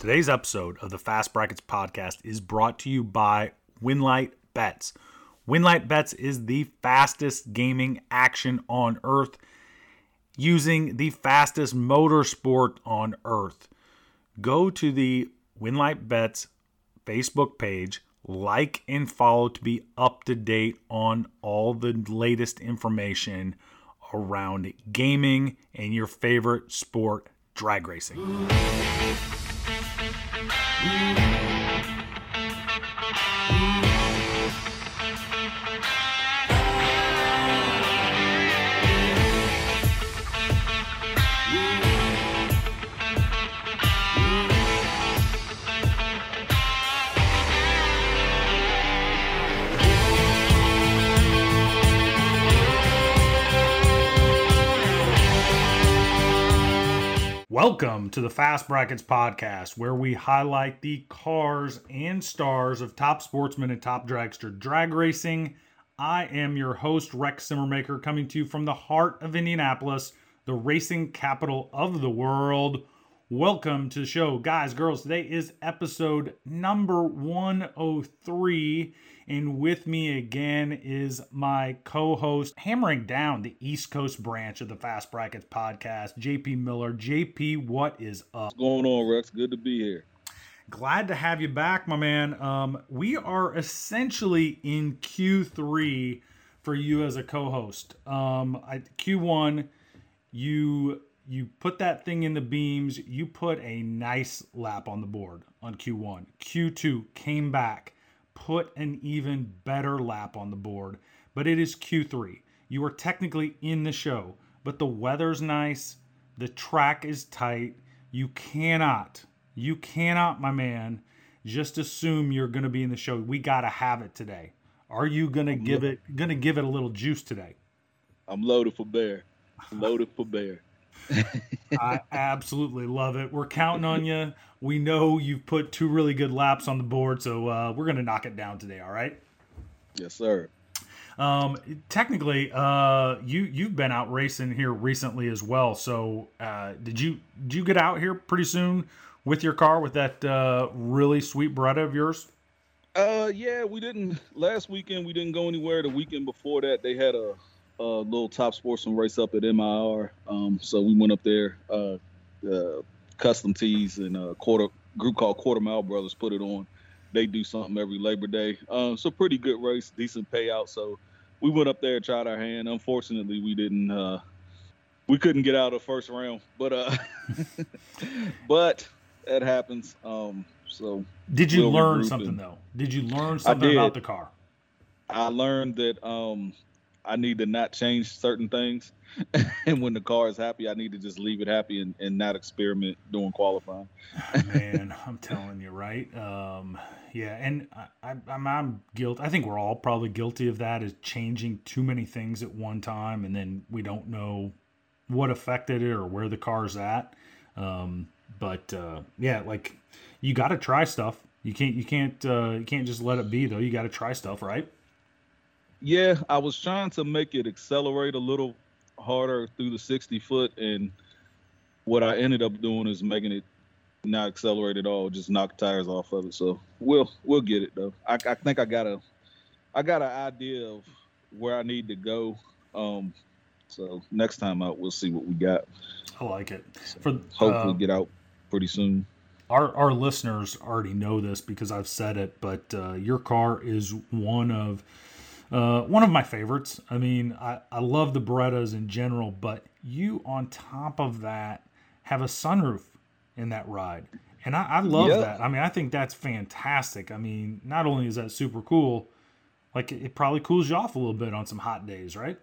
Today's episode of the Fast Brackets podcast is brought to you by Winlight Bets. Winlight Bets is the fastest gaming action on earth using the fastest motorsport on earth. Go to the Winlight Bets Facebook page, like and follow to be up to date on all the latest information around gaming and your favorite sport, drag racing. Welcome to the Fast Brackets podcast, where we highlight the cars and stars of top sportsmen and top dragster drag racing. I am your host, Rex Simmermaker, coming to you from the heart of Indianapolis, the racing capital of the world. Welcome to the show, guys, girls. Today is episode number 103. And with me again is my co host, hammering down the East Coast branch of the Fast Brackets podcast, JP Miller. JP, what is up? What's going on, Rex? Good to be here. Glad to have you back, my man. Um, we are essentially in Q3 for you as a co host. Um, I, Q1, you you put that thing in the beams, you put a nice lap on the board on Q1. Q2 came back put an even better lap on the board, but it is Q3. You are technically in the show, but the weather's nice, the track is tight. You cannot, you cannot, my man, just assume you're going to be in the show. We got to have it today. Are you going to give it going to give it a little juice today? I'm loaded for bear. Loaded for bear. I absolutely love it. We're counting on you. We know you've put two really good laps on the board, so uh, we're going to knock it down today. All right? Yes, sir. Um, technically, uh, you you've been out racing here recently as well. So, uh, did you did you get out here pretty soon with your car with that uh, really sweet Beretta of yours? Uh, yeah, we didn't last weekend. We didn't go anywhere. The weekend before that, they had a a little top sportsman race up at MIR. Um, so we went up there. Uh, uh, custom tees and a quarter group called Quarter Mile Brothers put it on. They do something every Labor Day. Um, so pretty good race, decent payout. So we went up there and tried our hand. Unfortunately, we didn't. Uh, we couldn't get out of the first round, but uh, but that happens. Um, so did you we'll learn something though? Did you learn something about the car? I learned that um, I need to not change certain things. and when the car is happy, I need to just leave it happy and, and not experiment doing qualifying. Man, I'm telling you, right? Um, yeah, and I, I, I'm, I'm guilty. I think we're all probably guilty of that, is changing too many things at one time, and then we don't know what affected it or where the car's at. Um, but uh, yeah, like you got to try stuff. You can't, you can't, uh, you can't just let it be though. You got to try stuff, right? Yeah, I was trying to make it accelerate a little harder through the 60 foot, and what I ended up doing is making it not accelerate at all, just knock tires off of it. So we'll we'll get it though. I, I think I got a I got an idea of where I need to go. Um, so next time out, we'll see what we got. I like it. For hopefully uh, get out pretty soon. Our our listeners already know this because I've said it, but uh, your car is one of uh, one of my favorites. I mean, I, I love the Berettas in general, but you on top of that have a sunroof in that ride. And I, I love yep. that. I mean, I think that's fantastic. I mean, not only is that super cool, like it, it probably cools you off a little bit on some hot days, right?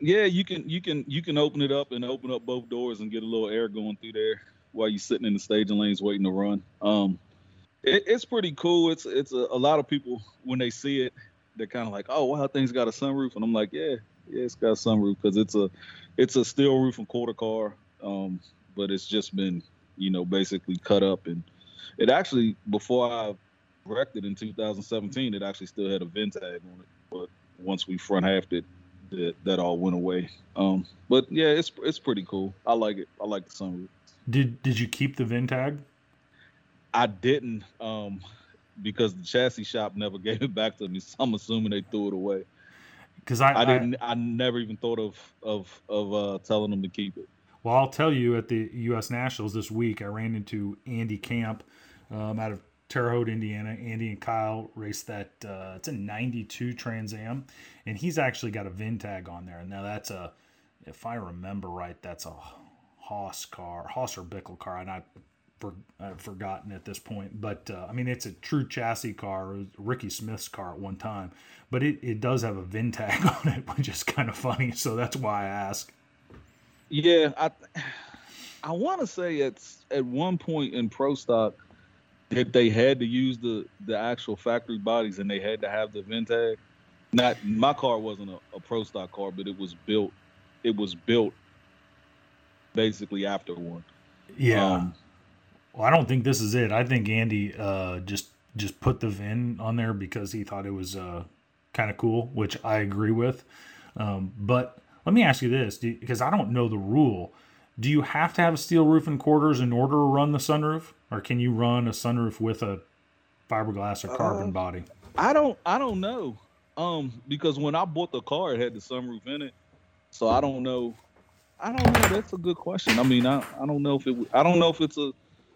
Yeah, you can you can you can open it up and open up both doors and get a little air going through there while you're sitting in the staging lanes waiting to run. Um, it, it's pretty cool. It's it's a, a, lot of people when they see it, they're kind of like, oh wow, thing's got a sunroof, and I'm like, yeah, yeah, it's got a sunroof because it's a it's a steel roof and quarter car, um, but it's just been you know basically cut up, and it actually before I wrecked it in 2017, it actually still had a VIN tag on it, but once we front halved it, that, that all went away. Um, but yeah, it's it's pretty cool. I like it. I like the sunroof. Did did you keep the VIN tag? I didn't um, because the chassis shop never gave it back to me. So I'm assuming they threw it away. Because I, I didn't. I, I, never even thought of of of uh, telling them to keep it. Well, I'll tell you at the U.S. Nationals this week, I ran into Andy Camp um, out of Terre Haute, Indiana. Andy and Kyle raced that. Uh, it's a '92 Trans Am, and he's actually got a VIN tag on there. Now that's a, if I remember right, that's a Haas car, Haas or Bickel car. And I for, I've forgotten at this point, but uh, I mean it's a true chassis car, Ricky Smith's car at one time, but it, it does have a VIN tag on it, which is kind of funny. So that's why I ask. Yeah, I I want to say it's at one point in Pro Stock that they had to use the the actual factory bodies and they had to have the VIN tag. Not my car wasn't a, a Pro Stock car, but it was built. It was built basically after one. Yeah. Um, well, I don't think this is it. I think Andy uh, just just put the VIN on there because he thought it was uh, kind of cool, which I agree with. Um, but let me ask you this, because I don't know the rule. Do you have to have a steel roof and quarters in order to run the sunroof, or can you run a sunroof with a fiberglass or carbon uh, body? I don't. I don't know. Um, because when I bought the car, it had the sunroof in it, so I don't know. I don't know. That's a good question. I mean, I, I don't know if it. I don't know if it's a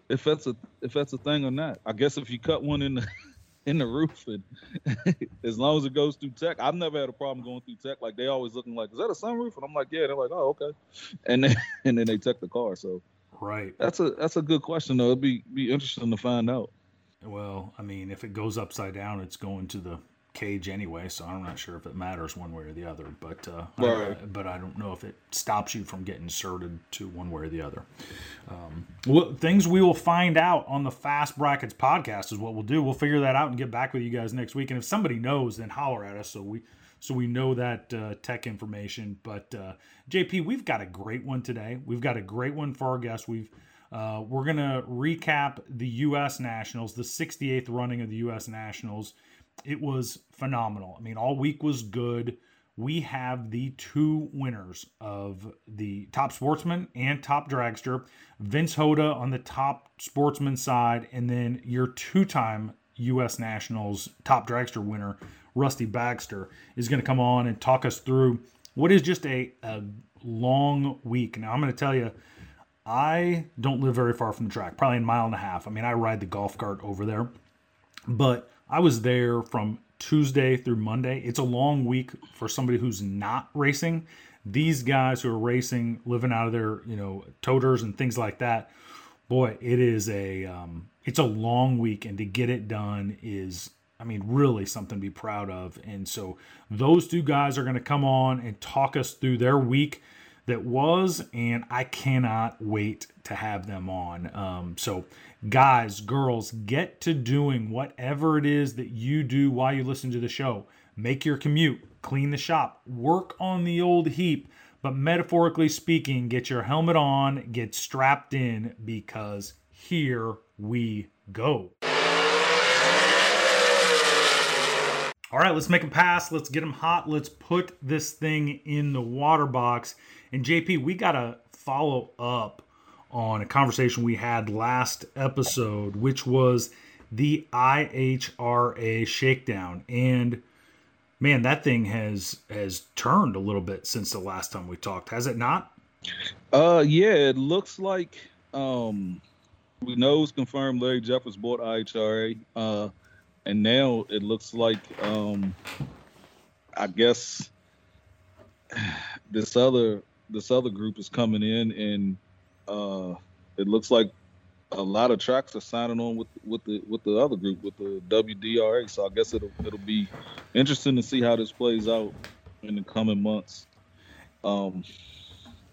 if that's a if that's a thing or not. I guess if you cut one in the in the roof and as long as it goes through tech, I've never had a problem going through tech. Like they always looking like, is that a sunroof? And I'm like, yeah. They're like, oh, okay. And then and then they check the car. So right. That's a that's a good question though. It'd be be interesting to find out. Well, I mean, if it goes upside down, it's going to the cage anyway, so I'm not sure if it matters one way or the other. But uh, right. I, but I don't know if it stops you from getting inserted to one way or the other. Um, well, things we will find out on the Fast Brackets podcast is what we'll do. We'll figure that out and get back with you guys next week. And if somebody knows, then holler at us so we so we know that uh, tech information. But uh, JP, we've got a great one today. We've got a great one for our guests. We've uh, we're gonna recap the U.S. Nationals, the 68th running of the U.S. Nationals it was phenomenal. I mean, all week was good. We have the two winners of the top sportsman and top dragster, Vince Hoda on the top sportsman side, and then your two time U.S. Nationals top dragster winner, Rusty Baxter, is going to come on and talk us through what is just a, a long week. Now, I'm going to tell you, I don't live very far from the track, probably a mile and a half. I mean, I ride the golf cart over there, but I was there from Tuesday through Monday. It's a long week for somebody who's not racing. These guys who are racing, living out of their, you know, toters and things like that. Boy, it is a um, it's a long week, and to get it done is, I mean, really something to be proud of. And so those two guys are going to come on and talk us through their week that was, and I cannot wait to have them on. Um, so guys, girls, get to doing whatever it is that you do while you listen to the show. Make your commute, clean the shop, work on the old heap, but metaphorically speaking, get your helmet on, get strapped in, because here we go. All right, let's make them pass. Let's get them hot. Let's put this thing in the water box. And JP, we got to follow up on a conversation we had last episode, which was the IHRA shakedown. And man, that thing has has turned a little bit since the last time we talked, has it not? Uh yeah, it looks like um we know it's confirmed Larry Jeffers bought IHRA. Uh and now it looks like um I guess this other this other group is coming in and uh, it looks like a lot of tracks are signing on with with the with the other group with the WDRA. So I guess it'll it'll be interesting to see how this plays out in the coming months, um,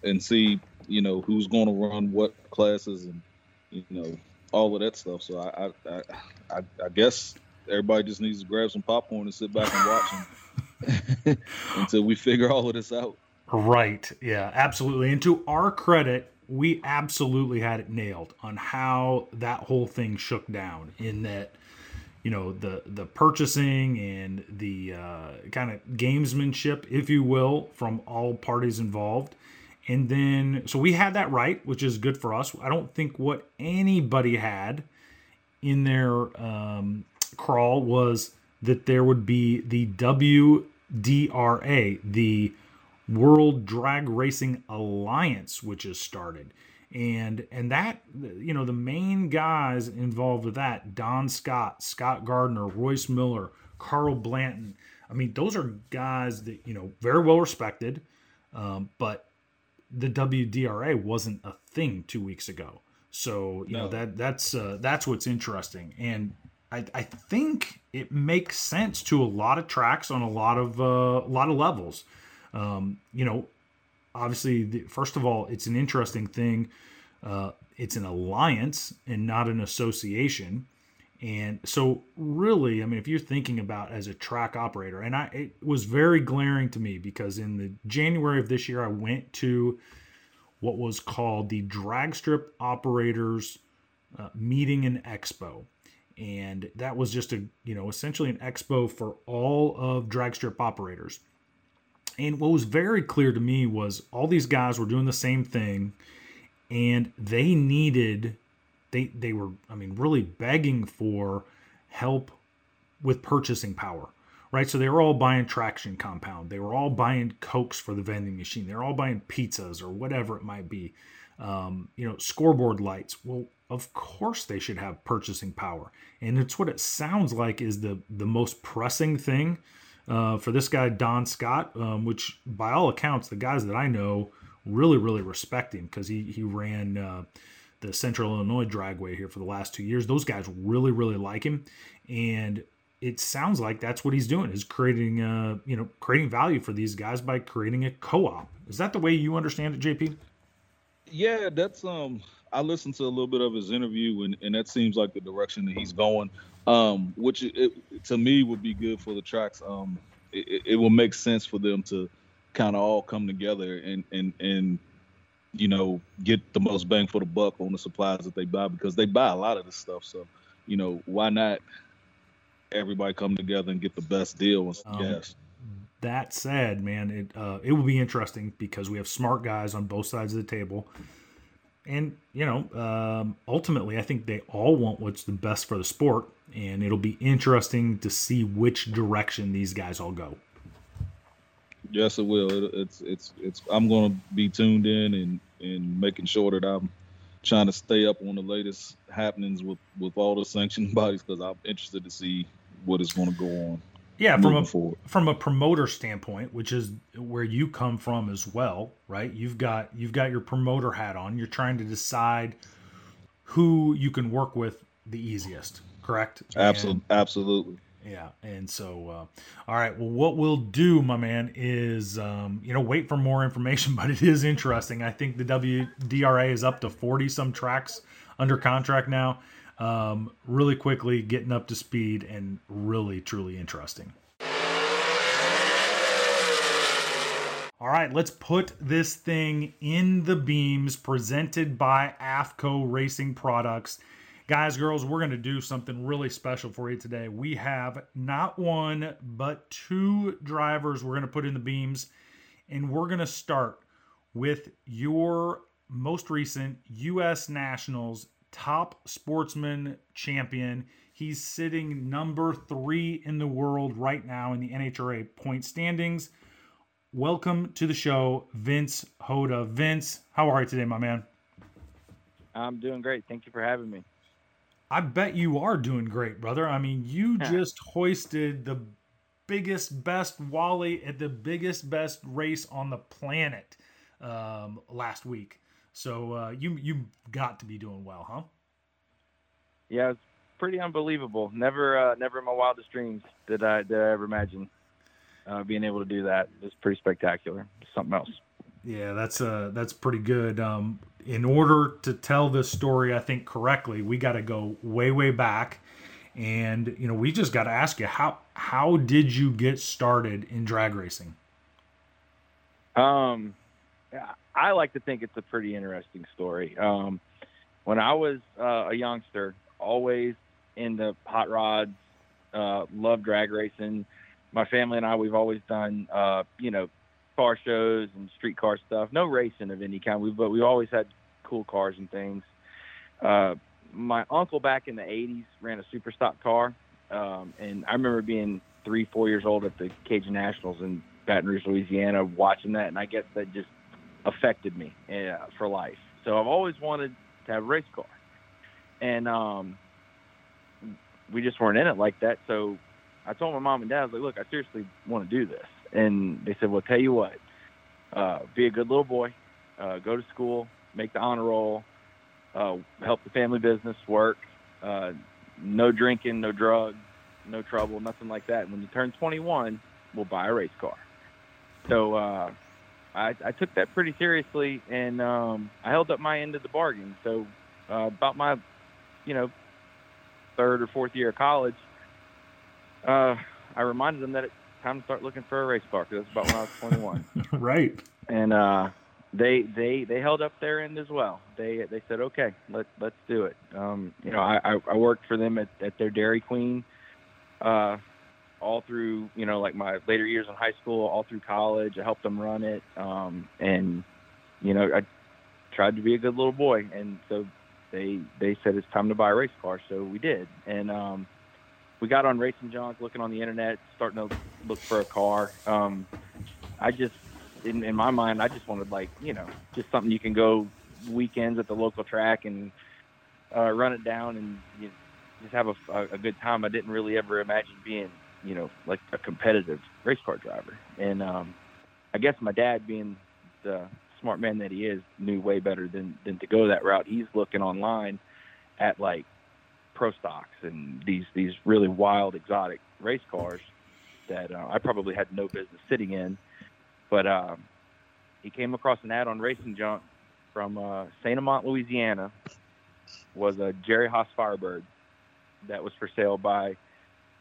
and see you know who's going to run what classes and you know all of that stuff. So I I I, I guess everybody just needs to grab some popcorn and sit back and watch until we figure all of this out. Right. Yeah. Absolutely. And to our credit, we absolutely had it nailed on how that whole thing shook down in that you know the the purchasing and the uh, kind of gamesmanship if you will from all parties involved. And then so we had that right which is good for us. I don't think what anybody had in their um, crawl was that there would be the WDRA, the World Drag Racing Alliance, which is started. And and that you know the main guys involved with that Don Scott, Scott Gardner, Royce Miller, Carl Blanton. I mean those are guys that you know very well respected, um, but the WDRA wasn't a thing two weeks ago. So you no. know that that's uh, that's what's interesting, and I, I think it makes sense to a lot of tracks on a lot of uh, a lot of levels. Um, you know, obviously, the, first of all, it's an interesting thing. Uh, it's an alliance and not an association. And so, really, I mean, if you're thinking about as a track operator, and I, it was very glaring to me because in the January of this year, I went to what was called the Drag Strip Operators uh, Meeting and Expo, and that was just a, you know, essentially an expo for all of drag strip operators. And what was very clear to me was all these guys were doing the same thing and they needed they they were I mean really begging for help with purchasing power. Right? So they were all buying traction compound. They were all buying cokes for the vending machine. They're all buying pizzas or whatever it might be. Um, you know, scoreboard lights. Well, of course they should have purchasing power. And it's what it sounds like is the the most pressing thing uh, for this guy Don Scott, um, which by all accounts, the guys that I know really really respect him because he he ran uh, the Central Illinois Dragway here for the last two years. Those guys really really like him, and it sounds like that's what he's doing is creating uh you know creating value for these guys by creating a co-op. Is that the way you understand it, JP? Yeah, that's um I listened to a little bit of his interview, and, and that seems like the direction that he's going, um, which it, to me would be good for the tracks. Um, it, it will make sense for them to kind of all come together and and and you know get the most bang for the buck on the supplies that they buy because they buy a lot of this stuff. So you know why not everybody come together and get the best deal? Um, yes. That said, man, it uh, it will be interesting because we have smart guys on both sides of the table and you know, um, ultimately, I think they all want what's the best for the sport, and it'll be interesting to see which direction these guys all go. Yes, it will. It, it's it's it's. I'm going to be tuned in and and making sure that I'm trying to stay up on the latest happenings with with all the sanctioning bodies because I'm interested to see what is going to go on yeah from a forward. from a promoter standpoint which is where you come from as well right? You've got you've got your promoter hat on. You're trying to decide who you can work with the easiest correct? Absolutely absolutely. Yeah and so uh, all right well what we'll do my man is um, you know wait for more information but it is interesting. I think the wdra is up to 40 some tracks under contract now um, really quickly, getting up to speed, and really, truly interesting. All right, let's put this thing in the beams presented by AFCO Racing Products. Guys, girls, we're going to do something really special for you today. We have not one, but two drivers we're going to put in the beams, and we're going to start with your most recent U.S. Nationals top sportsman champion. He's sitting number three in the world right now in the NHRA point standings. Welcome to the show, Vince Hoda. Vince, how are you today, my man? I'm doing great. Thank you for having me. I bet you are doing great, brother. I mean, you just hoisted the biggest, best Wally at the biggest, best race on the planet um, last week. So uh, you you got to be doing well, huh? Yeah, it's pretty unbelievable. Never uh, never in my wildest dreams did I did I ever imagine uh, being able to do that. It's pretty spectacular. Something else. Yeah, that's uh that's pretty good. Um, in order to tell this story, I think correctly, we got to go way way back, and you know we just got to ask you how how did you get started in drag racing? Um, I like to think it's a pretty interesting story. Um, when I was uh, a youngster, always into hot rods, uh, love drag racing. My family and I, we've always done, uh, you know, car shows and street car stuff. No racing of any kind, we, but we always had cool cars and things. Uh, my uncle back in the 80s ran a super stock car. Um, and I remember being three, four years old at the Cajun Nationals in Baton Rouge, Louisiana, watching that. And I guess that just affected me uh, for life. So I've always wanted to have a race car. And um, we just weren't in it like that. So I told my mom and dad, I was like, look, I seriously want to do this. And they said, well, tell you what, uh, be a good little boy, uh, go to school, make the honor roll, uh, help the family business work, uh, no drinking, no drugs, no trouble, nothing like that. And when you turn 21, we'll buy a race car. So uh, I, I took that pretty seriously, and um, I held up my end of the bargain. So uh, about my, you know, third or fourth year of college, uh, I reminded them that it's time to start looking for a race car because that's about when I was 21. right. And uh, they they they held up their end as well. They they said, okay, let let's do it. Um, you know, I, I worked for them at, at their Dairy Queen, uh, all through you know like my later years in high school, all through college. I helped them run it, um, and you know I tried to be a good little boy, and so they they said it's time to buy a race car, so we did, and um, we got on Racing Junk, looking on the internet, starting to look for a car. Um, I just in, in my mind, I just wanted like you know just something you can go weekends at the local track and uh, run it down and you know, just have a, a, good time. I didn't really ever imagine being you know like a competitive race car driver. And um, I guess my dad, being the smart man that he is, knew way better than than to go that route. He's looking online at like pro stocks and these these really wild exotic race cars that uh, I probably had no business sitting in but um, he came across an ad on Racing Junk from uh, Saint Amant, Louisiana. Was a Jerry Haas Firebird that was for sale by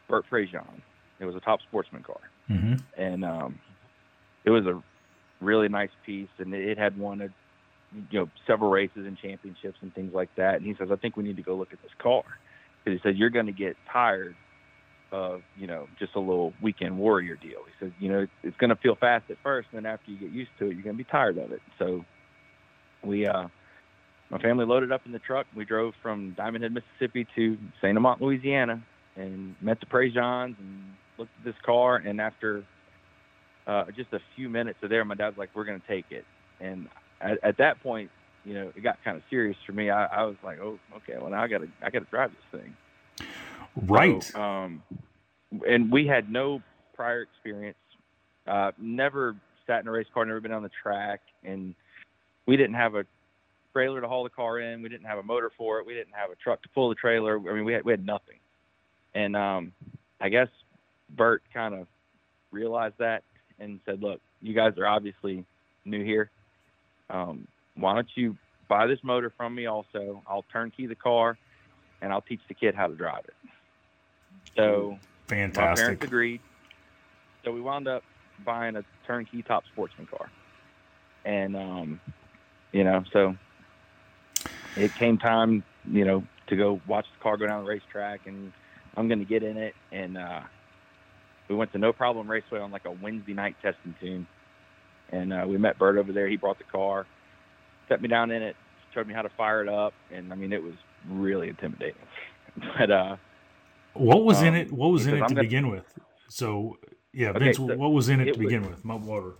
Bert Prejean. It was a top sportsman car, mm-hmm. and um, it was a really nice piece, and it had won a, you know several races and championships and things like that. And he says, I think we need to go look at this car because he said you're going to get tired of you know just a little weekend warrior deal. He says, you know, it's, it's going to feel fast at first, and then after you get used to it, you're going to be tired of it. So we, uh, my family loaded up in the truck. We drove from Diamond Head, Mississippi to Saint Amant, Louisiana, and met the Prejeans and looked at this car. And after uh, just a few minutes of there, my dad's like, "We're going to take it." And at, at that point, you know, it got kind of serious for me. I, I was like, "Oh, okay. Well, now I got to I got to drive this thing." Right. So, um, and we had no prior experience. Uh, never sat in a race car, never been on the track, and we didn't have a trailer to haul the car in. We didn't have a motor for it. We didn't have a truck to pull the trailer. I mean, we had we had nothing. And um, I guess Bert kind of realized that and said, "Look, you guys are obviously new here. Um, why don't you buy this motor from me? Also, I'll turnkey the car, and I'll teach the kid how to drive it." So fantastic. My parents agreed. So we wound up buying a turnkey top sportsman car, and um, you know, so it came time, you know, to go watch the car go down the racetrack, and I'm going to get in it. And uh, we went to No Problem Raceway on like a Wednesday night testing tune, and uh, we met Bert over there. He brought the car, set me down in it, showed me how to fire it up, and I mean, it was really intimidating. but uh, what was um, in it? What was in it to gonna... begin with? So yeah, Vince, okay, so what was in it, it to begin was, with? Mud water.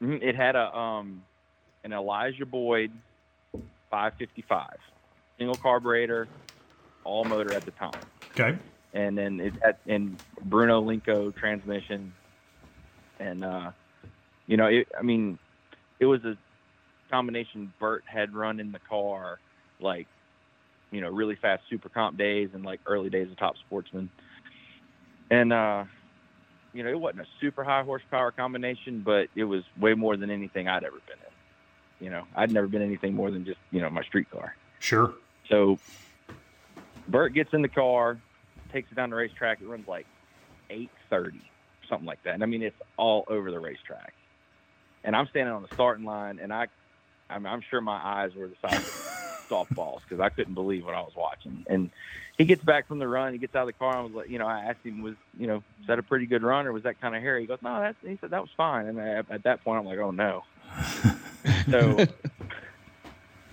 Mm-hmm, it had a um, an Elijah Boyd 555 single carburetor, all motor at the time. Okay. And then it had in Bruno Lenco transmission, and uh, you know, it, I mean, it was a combination Bert had run in the car like you know, really fast super comp days and like early days of top sportsman. And, uh, you know, it wasn't a super high horsepower combination, but it was way more than anything I'd ever been in. You know, I'd never been anything more than just, you know, my street car. Sure. So Bert gets in the car, takes it down the racetrack. It runs like 830, something like that. And I mean, it's all over the racetrack. And I'm standing on the starting line and I, I'm, I'm sure my eyes were the size of softballs because I couldn't believe what I was watching. And he gets back from the run. He gets out of the car. And I was like, you know, I asked him, was you know, is that a pretty good run or was that kind of hairy? He goes, no, that's. He said that was fine. And I, at that point, I'm like, oh no. so,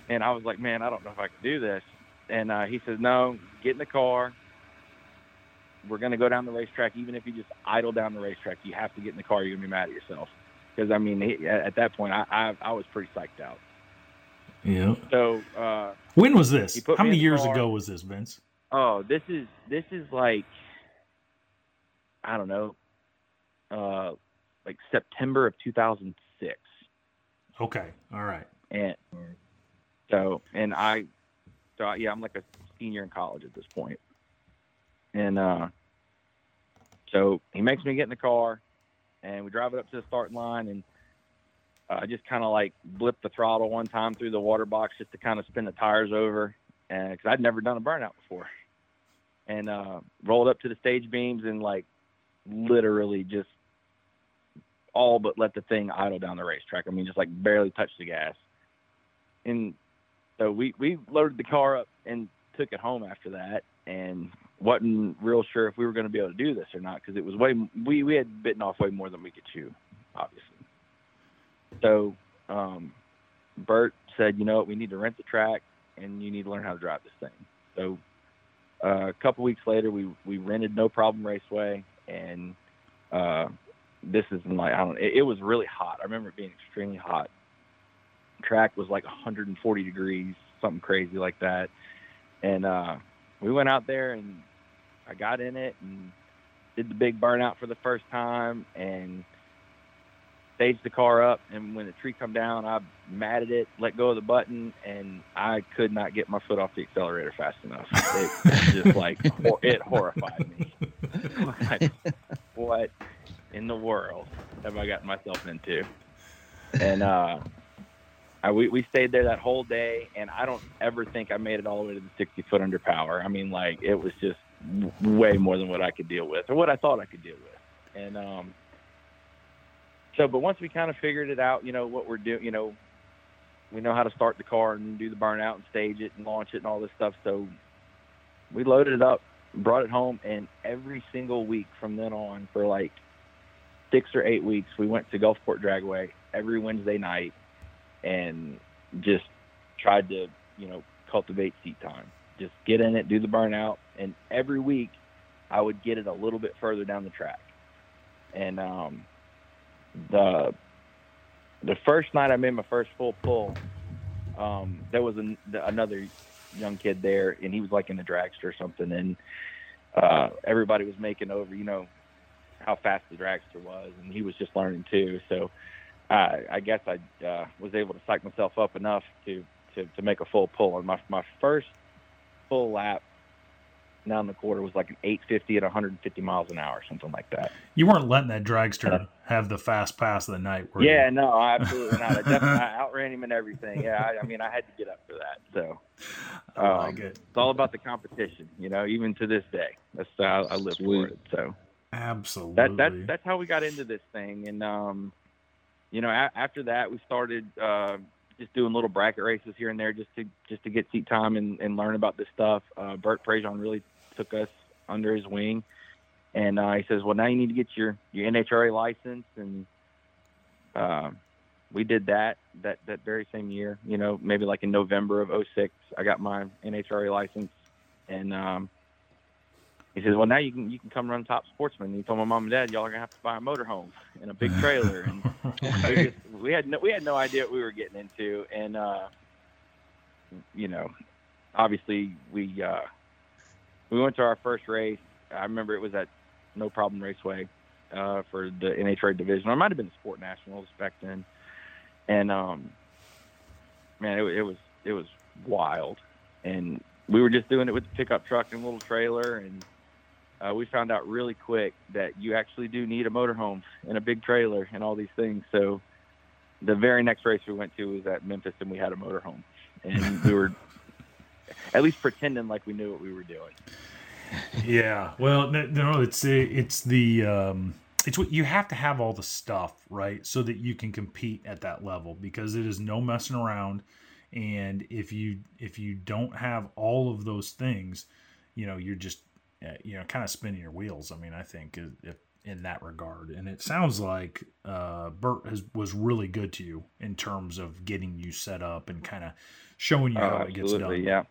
and I was like, man, I don't know if I can do this. and uh, he says, "No, get in the car. We're going to go down the racetrack. Even if you just idle down the racetrack, you have to get in the car. You're going to be mad at yourself." Because I mean, at that point, I, I I was pretty psyched out. Yeah. So uh, when was this? How many years car. ago was this, Vince? Oh, this is this is like I don't know, uh, like September of 2006, Okay. All right. and so and I, so I, yeah, I'm like a senior in college at this point, and uh, so he makes me get in the car, and we drive it up to the starting line, and uh, I just kind of like blip the throttle one time through the water box just to kind of spin the tires over, and because I'd never done a burnout before, and uh, rolled up to the stage beams and like literally just all but let the thing idle down the racetrack. I mean, just like barely touched the gas. And so we we loaded the car up and took it home after that, and wasn't real sure if we were going to be able to do this or not because it was way we we had bitten off way more than we could chew, obviously. So um, Bert said, you know what, we need to rent the track and you need to learn how to drive this thing. So uh, a couple weeks later, we we rented No Problem Raceway, and uh, this is like I don't. It, it was really hot. I remember it being extremely hot. Track was like 140 degrees, something crazy like that, and uh, we went out there and I got in it and did the big burnout for the first time and staged the car up and when the tree come down I matted it, let go of the button and I could not get my foot off the accelerator fast enough. It just like it horrified me. Like, what in the world have I gotten myself into? And uh I, we, we stayed there that whole day and I don't ever think I made it all the way to the 60 foot under power. I mean like it was just way more than what I could deal with or what I thought I could deal with. And um so but once we kind of figured it out, you know, what we're doing, you know, we know how to start the car and do the burnout and stage it and launch it and all this stuff. So we loaded it up, brought it home, and every single week from then on for like six or eight weeks, we went to Gulfport Dragway every Wednesday night and just tried to, you know, cultivate seat time. Just get in it, do the burnout, and every week I would get it a little bit further down the track. And um, the the first night I made my first full pull, um, there was an, another young kid there, and he was like in a dragster or something, and uh, everybody was making over, you know, how fast the dragster was, and he was just learning too. So uh, I guess I uh, was able to psych myself up enough to, to, to make a full pull. And my my first full lap down the quarter was like an 850 at 150 miles an hour, something like that. You weren't letting that dragster have the fast pass of the night, were Yeah, you? no, absolutely not. I definitely I outran him and everything. Yeah, I, I mean, I had to get up for that. So I um, like it. it's all about the competition, you know. Even to this day, that's how I live Sweet. for it. So Absolutely. that that that's how we got into this thing. And um, you know, a- after that, we started uh, just doing little bracket races here and there, just to just to get seat time and, and learn about this stuff. Uh, Bert Prejean really took us under his wing, and uh, he says, "Well, now you need to get your your NHRA license." And uh, we did that that that very same year. You know, maybe like in November of 06, I got my NHRA license, and um, he says, "Well, now you can you can come run Top Sportsman." And he told my mom and dad, "Y'all are gonna have to buy a motorhome and a big trailer." And we, just, we had no we had no idea what we were getting into, and uh, you know, obviously we uh, we went to our first race. I remember it was at No Problem Raceway uh, for the NHRA division, or it might have been the Sport Nationals back then. And um, man, it, it was it was wild, and we were just doing it with the pickup truck and little trailer, and uh, we found out really quick that you actually do need a motorhome and a big trailer and all these things. So the very next race we went to was at Memphis, and we had a motorhome, and we were at least pretending like we knew what we were doing. yeah. Well, no, no, it's it's the um, it's what you have to have all the stuff right so that you can compete at that level because it is no messing around. And if you if you don't have all of those things, you know, you're just you know kind of spinning your wheels. I mean, I think if, if in that regard, and it sounds like uh, Bert has was really good to you in terms of getting you set up and kind of showing you Oh, how it gets done. yeah.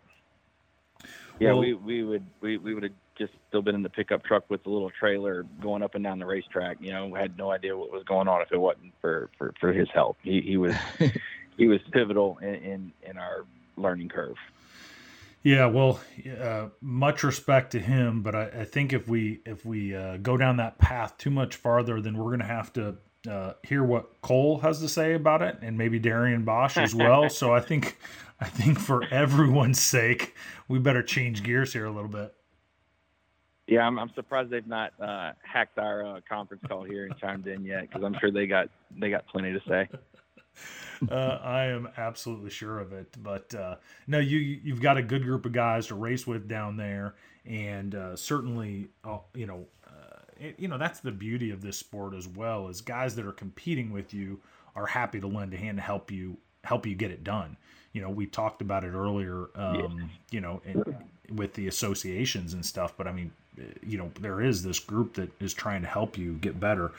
Yeah, well, we, we would we, we would have just still been in the pickup truck with the little trailer going up and down the racetrack. You know, had no idea what was going on if it wasn't for for, for his help. He he was he was pivotal in, in, in our learning curve. Yeah, well, uh, much respect to him, but I, I, think if we if we uh, go down that path too much farther, then we're going to have to uh, hear what Cole has to say about it, and maybe Darian Bosch as well. so I think I think for everyone's sake, we better change gears here a little bit. Yeah, I'm, I'm surprised they've not uh, hacked our uh, conference call here and chimed in yet, because I'm sure they got they got plenty to say. uh, I am absolutely sure of it. But uh, no, you you've got a good group of guys to race with down there, and uh, certainly, uh, you know, uh, it, you know that's the beauty of this sport as well. Is guys that are competing with you are happy to lend a hand to help you help you get it done. You know, we talked about it earlier. Um, yeah. You know, in, with the associations and stuff, but I mean, you know there is this group that is trying to help you get better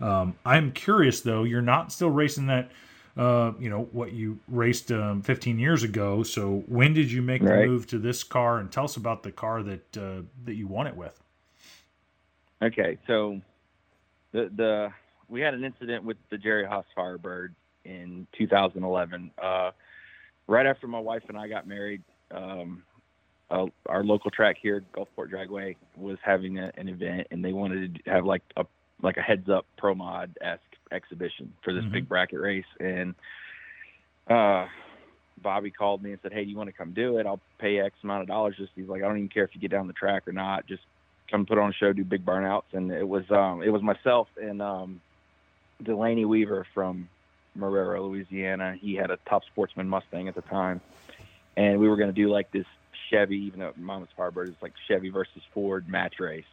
um, i'm curious though you're not still racing that uh, you know what you raced um, 15 years ago. So when did you make right. the move to this car? And tell us about the car that uh, that you won it with. Okay, so the the we had an incident with the Jerry Haas Firebird in 2011. Uh, right after my wife and I got married, um, uh, our local track here, Gulfport Dragway, was having a, an event, and they wanted to have like a like a heads up pro mod esque exhibition for this mm-hmm. big bracket race. And uh, Bobby called me and said, "Hey, do you want to come do it? I'll pay X amount of dollars." Just he's like, "I don't even care if you get down the track or not. Just come put on a show, do big burnouts." And it was um, it was myself and um, Delaney Weaver from Marrero, Louisiana. He had a top sportsman Mustang at the time, and we were going to do like this Chevy, even though Mama's Firebird is like Chevy versus Ford match race.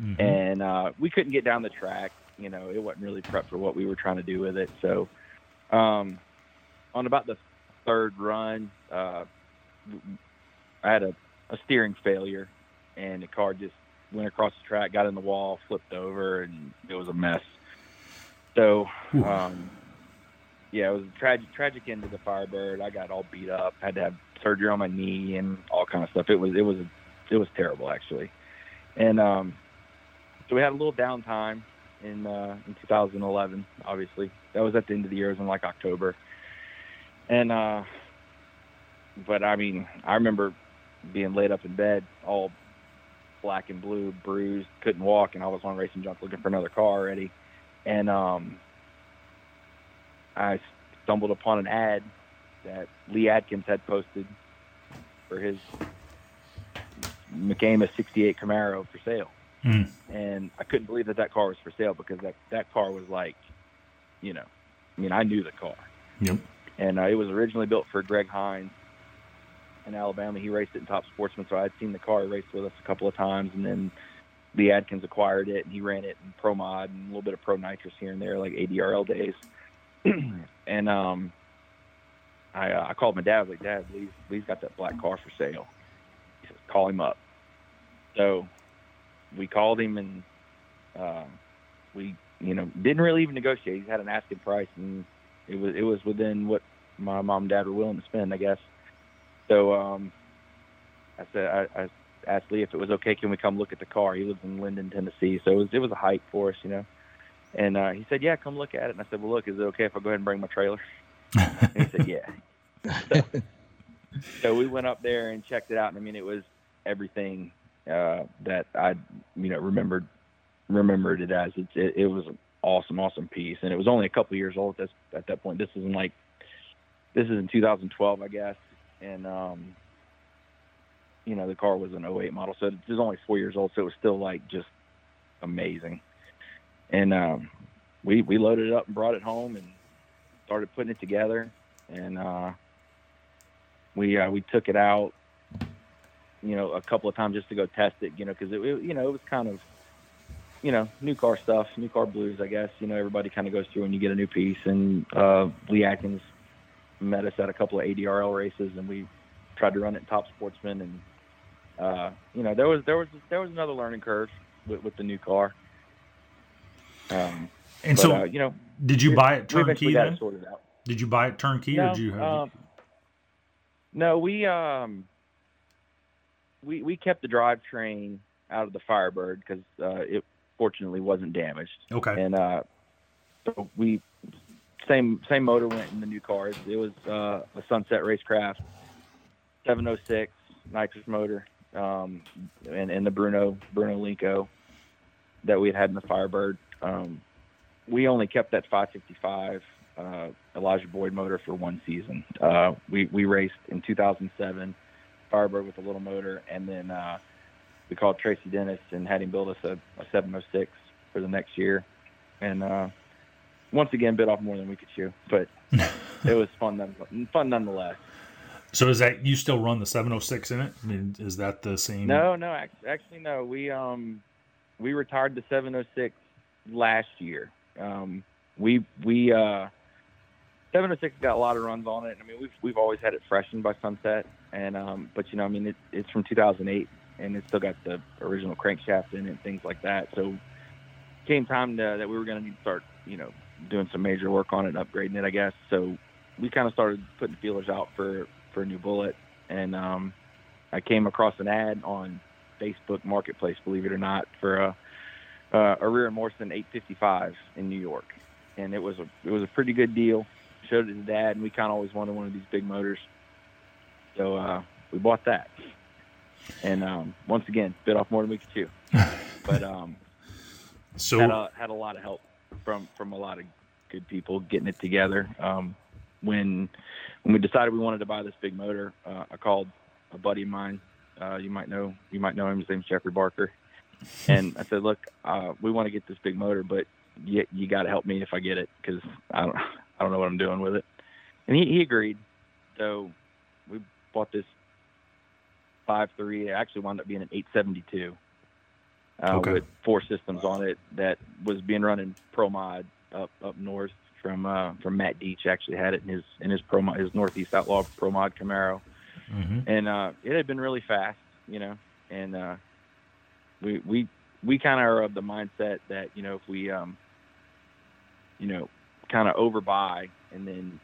Mm-hmm. And uh, we couldn't get down the track you know, it wasn't really prepped for what we were trying to do with it. So, um, on about the third run, uh, I had a, a steering failure, and the car just went across the track, got in the wall, flipped over, and it was a mess. So, um, yeah, it was a tragic, tragic end to the Firebird. I got all beat up, had to have surgery on my knee and all kind of stuff. It was, it was, it was terrible actually. And um, so we had a little downtime in uh, in 2011. Obviously, that was at the end of the year. It was in like October, and uh, but I mean, I remember being laid up in bed, all black and blue, bruised, couldn't walk, and I was on Racing Junk looking for another car already, and um, I stumbled upon an ad that Lee Adkins had posted for his McCamus 68 Camaro for sale Mm. And I couldn't believe that that car was for sale because that, that car was like, you know, I mean, I knew the car. Yep. And uh, it was originally built for Greg Hines in Alabama. He raced it in Top Sportsman, so I had seen the car race with us a couple of times. And then Lee Adkins acquired it, and he ran it in Pro Mod and a little bit of Pro Nitrous here and there, like ADRL days. and um, I, uh, I called my dad. I was like, Dad, Lee's, Lee's got that black car for sale. He says, call him up. So we called him and uh, we you know didn't really even negotiate. He had an asking price and it was it was within what my mom and dad were willing to spend, I guess. So um, I said I, I asked Lee if it was okay. Can we come look at the car? He lives in Linden, Tennessee, so it was it was a hike for us, you know. And uh, he said, "Yeah, come look at it." And I said, "Well, look, is it okay if I go ahead and bring my trailer?" and he said, "Yeah." So, so we went up there and checked it out, and I mean, it was everything uh, that I, you know, remembered remembered it as. It, it, it was an awesome, awesome piece, and it was only a couple years old at, at that point. This is in like, this is in 2012, I guess, and um, you know, the car was an 08 model, so it was only four years old, so it was still like just amazing. And um, we we loaded it up and brought it home and started putting it together, and uh, we uh, we took it out you know, a couple of times just to go test it, you know, because it, it, you know, it was kind of, you know, new car stuff, new car blues, I guess. You know, everybody kind of goes through and you get a new piece. And uh, Lee Adkins met us at a couple of ADRL races, and we tried to run it Top Sportsman. And uh, you know, there was there was there was another learning curve with, with the new car. Um, and but, so, uh, you know, did you buy it turnkey? Then? It. Did you buy it turnkey, no, or did you have? Um, no, we um, we we kept the drivetrain out of the Firebird because uh, it fortunately wasn't damaged. Okay. And uh, so we same same motor went in the new cars. It was uh, a Sunset Racecraft 706 nitrous motor, um, and, and the Bruno Bruno Lenco that we had had in the Firebird. Um, we only kept that 555 uh, Elijah Boyd motor for one season. Uh, we we raced in 2007 Firebird with a little motor, and then uh, we called Tracy Dennis and had him build us a, a 706 for the next year, and uh, once again bit off more than we could chew, but it was fun, none, fun nonetheless. So is that you still run the 706 in it? I mean, is that the same? No, no, actually no. We um we retired the 706 last year. Um, we we uh 706 got a lot of runs on it. I mean, we've we've always had it freshened by Sunset, and um, but you know, I mean, it, it's from 2008, and it's still got the original crankshaft in it, and things like that. So, came time to, that we were going to need to start, you know, doing some major work on it, upgrading it, I guess. So, we kind of started putting feelers out for for a new bullet, and um, I came across an ad on Facebook Marketplace, believe it or not, for a uh, a Reher-Morrison 855 in New York, and it was a it was a pretty good deal showed it to dad, and we kind of always wanted one of these big motors. So uh, we bought that, and um, once again, bit off more than we could chew. but um, so had a, had a lot of help from from a lot of good people getting it together. Um, when when we decided we wanted to buy this big motor, uh, I called a buddy of mine. Uh, you might know you might know him. His name's Jeffrey Barker. And I said, look, uh, we want to get this big motor, but you, you got to help me if I get it because I don't I don't know what I'm doing with it. And he, he agreed. So we bought this five three. It actually wound up being an 872 uh, Okay. with four systems on it that was being run in Pro Mod up up north from uh, from Matt Deach. Actually had it in his in his Pro his Northeast Outlaw Pro Mod Camaro Mhm. and uh, it had been really fast, you know. And uh, we we we kind of are of the mindset that you know if we um, you know kind of overbuy and then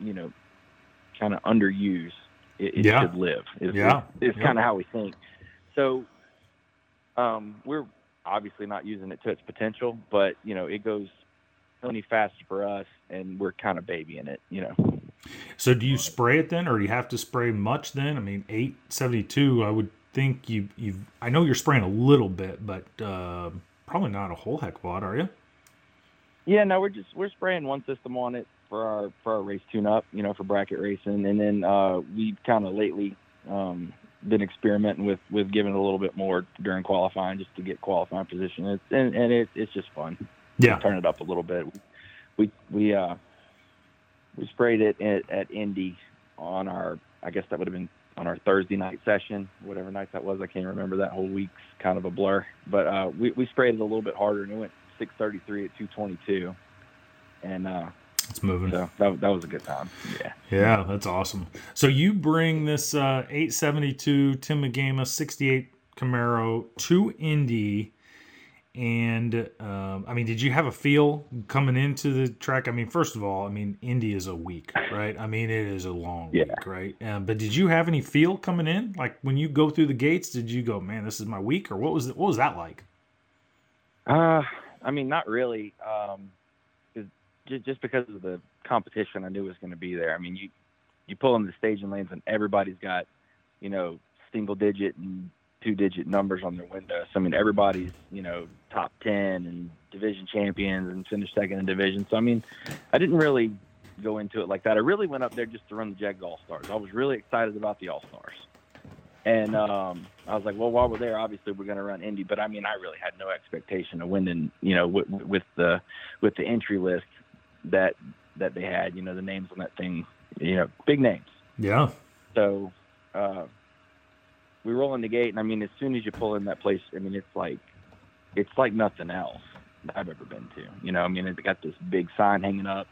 you know kind of underuse, it, it Yeah. should live. Is, Yeah. is, Yeah. kind of how we think. So um, we're obviously not using it to its potential, but you know it goes plenty fast for us, and we're kind of babying it, you know. So do you spray it then, or do you have to spray much then? I mean, 872. I would think you you. I know you're spraying a little bit, but uh, probably not a whole heck of a lot, are you? Yeah, no, we're just we're spraying one system on it for our for our race tune up, you know, for bracket racing, and then uh, we kind of lately um, been experimenting with with giving it a little bit more during qualifying just to get qualifying position. It's and, and it, it's just fun. Yeah. turn it up a little bit. We we uh we sprayed it at, at Indy on our I guess that would have been on our Thursday night session, whatever night that was. I can't remember that whole week's kind of a blur. But uh, we we sprayed it a little bit harder and it went 633 at 222, and uh, It's moving. so that that was a good time. Yeah. Yeah, that's awesome. So you bring this uh, 872 Tim McAmis 68 Camaro to Indy, and um, I mean, did you have a feel coming into the track? I mean, first of all, I mean, Indy is a week, right? I mean, it is a long Yeah. week, right? Um, but did you have any feel coming in? Like when you go through the gates, did you go, man, this is my week, or what was what was that like? Uh, I mean, not really. Um, 'cause ju- just because of the competition, I knew was going to be there. I mean, you you pull into the staging lanes, and everybody's got, you know, single digit and two digit numbers on their windows. I mean, everybody's you know top ten and division champions and finished second in division. So I mean, I didn't really go into it like that. I really went up there just to run the Jegs All Stars. I was really excited about the All Stars. And um, I was like, well, while we're there, obviously we're going to run Indy. But I mean, I really had no expectation of winning. You know, with, with the with the entry list that that they had. You know, the names on that thing. You know, big names. Yeah, So uh, we roll in the gate, and I mean, as soon as you pull in that place, I mean, it's like it's like nothing else that I've ever been to. You know, I mean, it got this big sign hanging up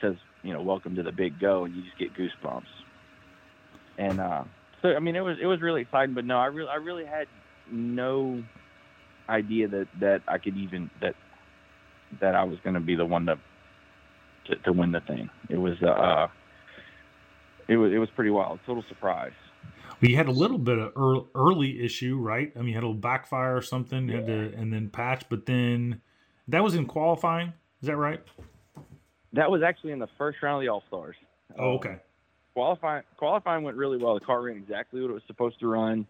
says, you know, "Welcome to the Big Go," and you just get goosebumps. And uh, so, I mean, it was it was really exciting, but no, I really I really had no idea that that I could even that that I was going to be the one to, to to win the thing. It was uh, it was it was pretty wild, total surprise. Well, you had a little bit of early, early issue, right? I mean, you had a little backfire or something, Yeah. had to, and then patch, but then that was in qualifying. Is that right? That was actually in the first round of the All Stars. Oh, okay. Qualifying qualifying went really well. The car ran exactly what it was supposed to run.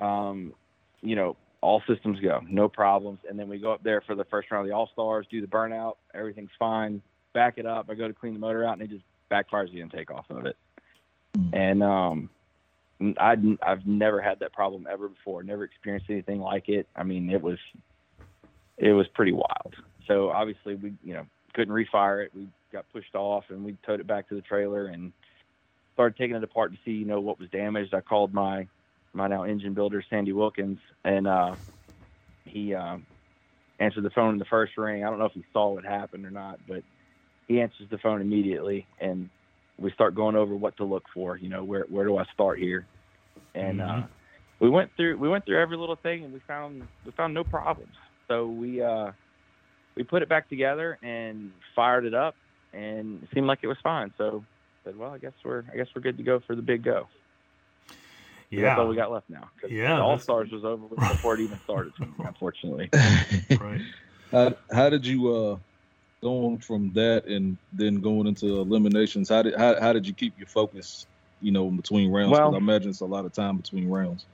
Um, you know, all systems go, no problems. And then we go up there for the first round of the All Stars, do the burnout, everything's fine. Back it up. I go to clean the motor out, and it just backfires the intake off of it. Mm. And um, I I've never had that problem ever before. Never experienced anything like it. I mean, it was it was pretty wild. So obviously we you know couldn't refire it. We got pushed off, and we towed it back to the trailer and started taking it apart to see, you know, what was damaged. I called my my now engine builder, Sandy Wilkins, and uh, he uh, answered the phone in the first ring. I don't know if he saw what happened or not, but he answers the phone immediately, and we start going over what to look for. You know, where where do I start here? And uh, Mhm. we went through we went through every little thing, and we found we found no problems. So we uh, we put it back together and fired it up, and it seemed like it was fine. So said, well, I guess we're I guess we're good to go for the big go. Yeah. that's all we got left now. Yeah, All Stars was over before it even started. me, unfortunately. Right. how, how did you uh going from that and then going into eliminations? How did how, how did you keep your focus? You know, in between rounds. Well- I imagine it's a lot of time between rounds.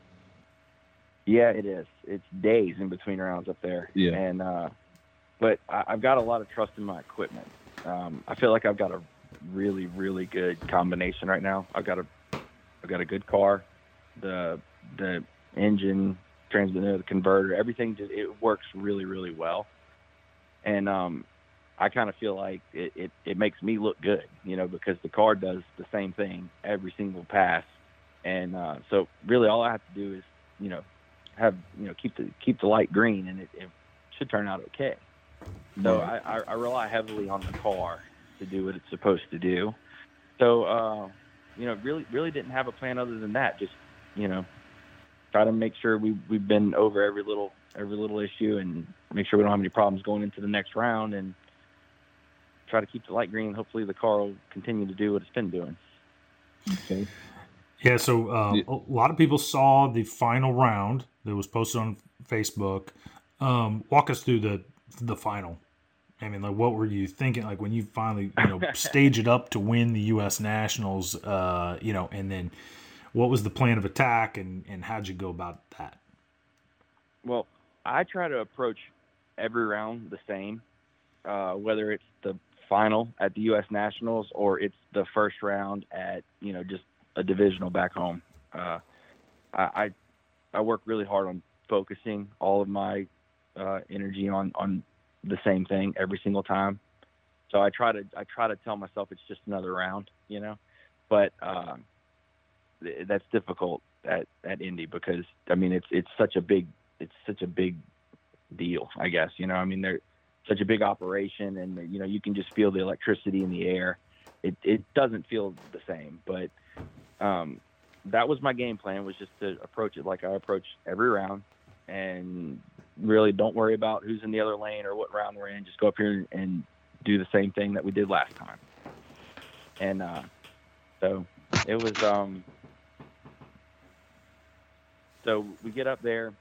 Yeah, it is. It's days in between rounds up there. Yeah. And uh, but I, I've got a lot of trust in my equipment. Um, I feel like I've got a really, really good combination right now. I've got a, I've got a good car. The the engine, transmitter, the converter, everything just it works really, really well. And um, I kind of feel like it, it, it makes me look good, you know, because the car does the same thing every single pass. And uh, so really all I have to do is, you know, have you know keep the keep the light green and it, it should turn out okay. So I, I, I rely heavily on the car to do what it's supposed to do. So uh, you know, really really didn't have a plan other than that. Just you know, try to make sure we we've been over every little every little issue and make sure we don't have any problems going into the next round and try to keep the light green. Hopefully the car will continue to do what it's been doing. Okay. Yeah, so um, a lot of people saw the final round that was posted on Facebook. Um, walk us through the the final. I mean, like, what were you thinking? Like when you finally, you know, stage it up to win the U.S. Nationals, uh, you know, and then what was the plan of attack, and and how'd you go about that? Well, I try to approach every round the same, uh, whether it's the final at the U.S. Nationals or it's the first round at you know just a divisional back home. Uh, I, I I work really hard on focusing all of my uh, energy on on the same thing every single time. So I try to I try to tell myself it's just another round, you know, but um, th- that's difficult at at Indy because I mean it's it's such a big it's such a big deal, I guess. You know, I mean they're such a big operation, and you know you can just feel the electricity in the air. It it doesn't feel the same, but um, that was my game plan was just to approach it like I approach every round, and really don't worry about who's in the other lane or what round we're in. Just go up here and do the same thing that we did last time. And uh, so it was. Um, so we get up there,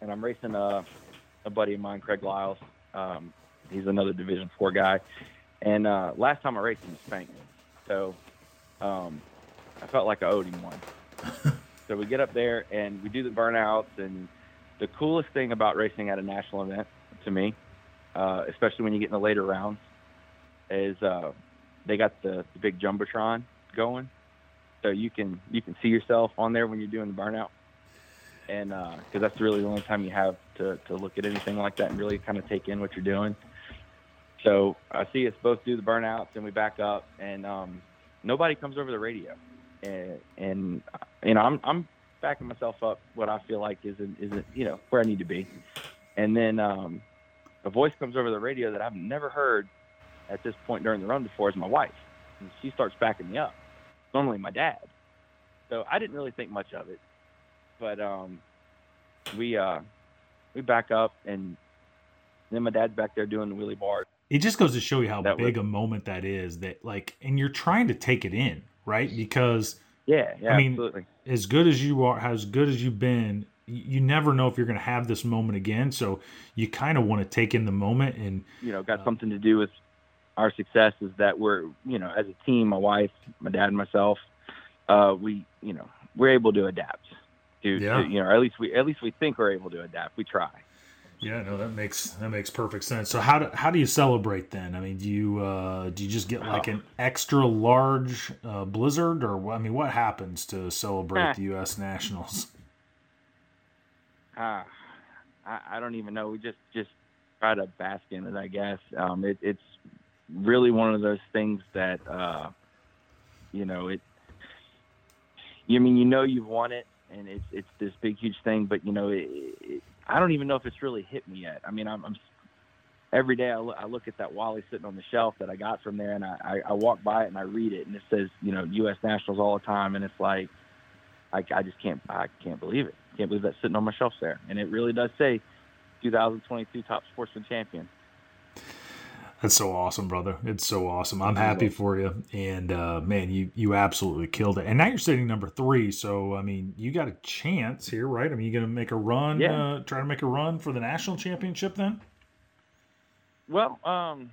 and I'm racing a, a buddy of mine, Craig Lyles. Um, he's another Division Four guy, and uh, last time I raced him, he spanked me. So um, I felt like I owed him one. so we get up there and we do the burnouts, and the coolest thing about racing at a national event to me, uh, especially when you get in the later rounds, is uh, they got the, the big jumbotron going, so you can you can see yourself on there when you're doing the burnout. And because that's really the only time you have to, to look at anything like that and really kind of take in what you're doing. So I see us both do the burnouts and we back up, and um, nobody comes over the radio, and, and you know I'm I'm backing myself up what I feel like isn't isn't you know where I need to be, and then um, a voice comes over the radio that I've never heard at this point during the run before is my wife, and she starts backing me up. Normally my dad, so I didn't really think much of it but um, we uh, we back up, and then my dad's back there doing the wheelie bar. It just goes to show you how That big a moment that is. That like, and you're trying to take it in, right? Because Yeah, yeah, I mean, absolutely. as good as you are, as good as you've been, you never know if you're going to have this moment again. So you kind of want to take in the moment and You know, got something to do with our success is that we're, you know, as a team, my wife, my dad, and myself, uh, we, you know, we're able to adapt. To, Yeah. to, you know, at least we, at least we think we're able to adapt. We try. Yeah, no, that makes that makes perfect sense. So how do how do you celebrate then? I mean, do you uh, do you just get like an extra large uh, blizzard, or I mean, what happens to celebrate the U.S. Nationals? Ah, I, I don't even know. We just just try to bask in it, I guess. Um, it, it's really one of those things that uh, you know it. You I mean you know you've won it, and it's it's this big huge thing, but you know it, it, I don't even know if it's really hit me yet. I mean I'm, I'm every day I look, I look at that Wally sitting on the shelf that I got from there, and I, I, I walk by it and I read it, and it says you know U.S. Nationals all the time, and it's like I, I just can't I can't believe it. Can't believe that's sitting on my shelf there, and it really does say 2022 top sportsman champion. That's so awesome, brother. It's so awesome. I'm happy for you, and uh, man, you you absolutely killed it. And now you're sitting number three, so I mean, you got a chance here, right? I mean, you gonna make a run, Yeah. uh, try to make a run for the national championship then? Well, um,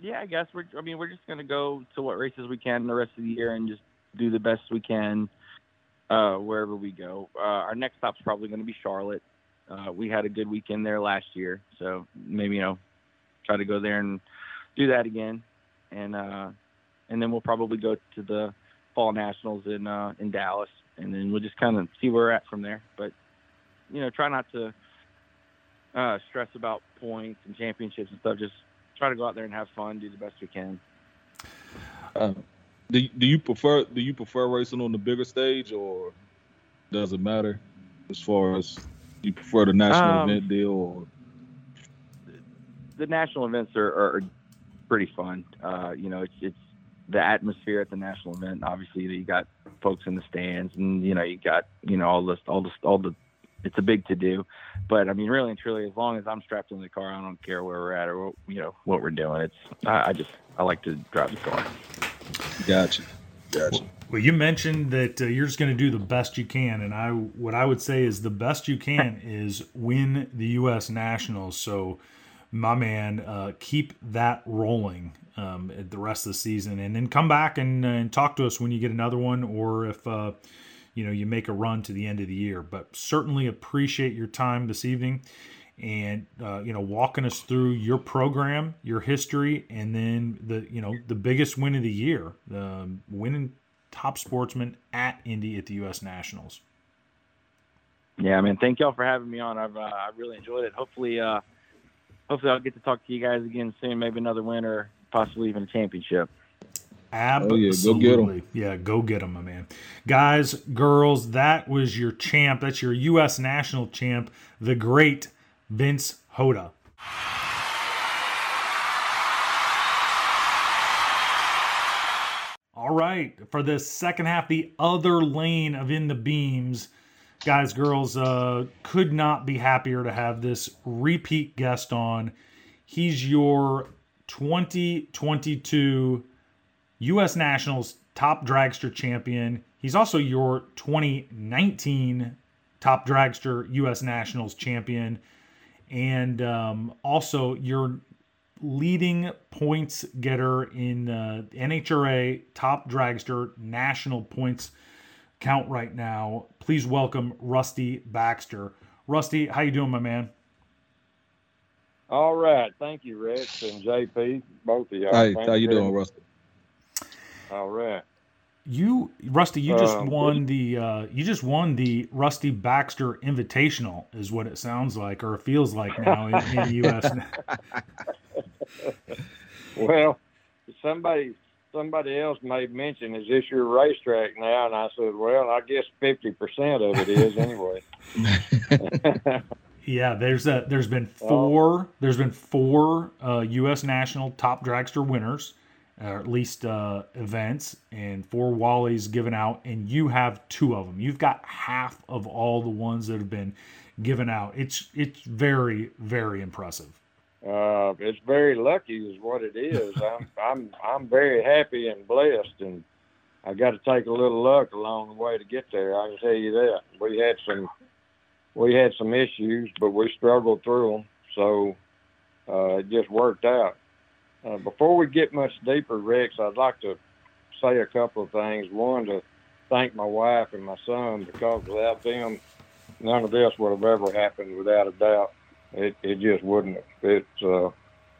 yeah, I guess we're. I mean, we're just gonna go to what races we can the rest of the year and just do the best we can uh, wherever we go. Uh, our next stop's probably going to be Charlotte. Uh, we had a good weekend there last year, so maybe you know try to go there and do that again, and uh, and then we'll probably go to the fall nationals in uh, in Dallas, and then we'll just kind of see where we're at from there. But you know, try not to uh, stress about points and championships and stuff. Just try to go out there and have fun, do the best we can. Uh, do do you prefer do you prefer racing on the bigger stage or does it matter as far as you prefer the national Um, event deal or The national events are, are, are pretty fun. Uh, you know, it's it's the atmosphere at the national event. Obviously, you got folks in the stands, and you know, you got you know all this, all this, all the. It's a big to do, but I mean, really and truly, as long as I'm strapped in the car, I don't care where we're at or what, you know what we're doing. It's I, I just I like to drive the car. gotcha gotcha Well, you mentioned that uh, you're just going to do the best you can, and I what I would say is the best you can is win the U.S. Nationals. So, my man, uh, keep that rolling um, the rest of the season, and then come back and, uh, and talk to us when you get another one, or if uh, you know you make a run to the end of the year. But certainly appreciate your time this evening. And uh, you know, walking us through your program, your history, and then the you know the biggest win of the year, um, winning top sportsman at Indy at the U.S. Nationals. Yeah, man. Thank y'all for having me on. I've uh, I really enjoyed it. Hopefully, uh, hopefully I'll get to talk to you guys again soon. Maybe another winner, possibly even a championship. Absolutely. Oh, yeah, go get 'em. Yeah, go get them, my man. Guys, girls, that was your champ. That's your U.S. national champ, the great Vince Hoda. All right, for the second half, the other lane of In the Beams, guys, girls, uh, could not be happier to have this repeat guest on. He's your 2022 U.S. Nationals top dragster champion. He's also your 2019 top dragster U.S. Nationals champion, and um, also your leading points getter in uh, NHRA top dragster national points count right now. Please welcome Rusty Baxter. Rusty, how you doing, my man? All right. Thank you, Rex and JP, both of y'all. Hey, Thank how you doing. Rusty? All right. You, Rusty, you just Um, won the uh, you just won the Rusty Baxter Invitational, is what it sounds like, or feels like now in, in the U.S. Well, somebody somebody else made mention, is this your racetrack now? And I said, well, I guess 50% of it is anyway. Yeah, there's a there's been Oh. four there's been four uh, U.S. national top dragster winners, or at least uh, events, and four Wallies given out, and you have two of them. You've got half of all the ones that have been given out. It's it's very very impressive. Uh, it's very lucky is what it is. I'm, I'm, I'm very happy and blessed. And I got to take a little luck along the way to get there. I can tell you that. We had some we had some issues, but we struggled through them. So uh, it just worked out. Uh, before we get much deeper, Rex, I'd like to say a couple of things. One, to thank my wife and my son because without them, none of this would have ever happened. Without a doubt, it it just wouldn't. It's uh,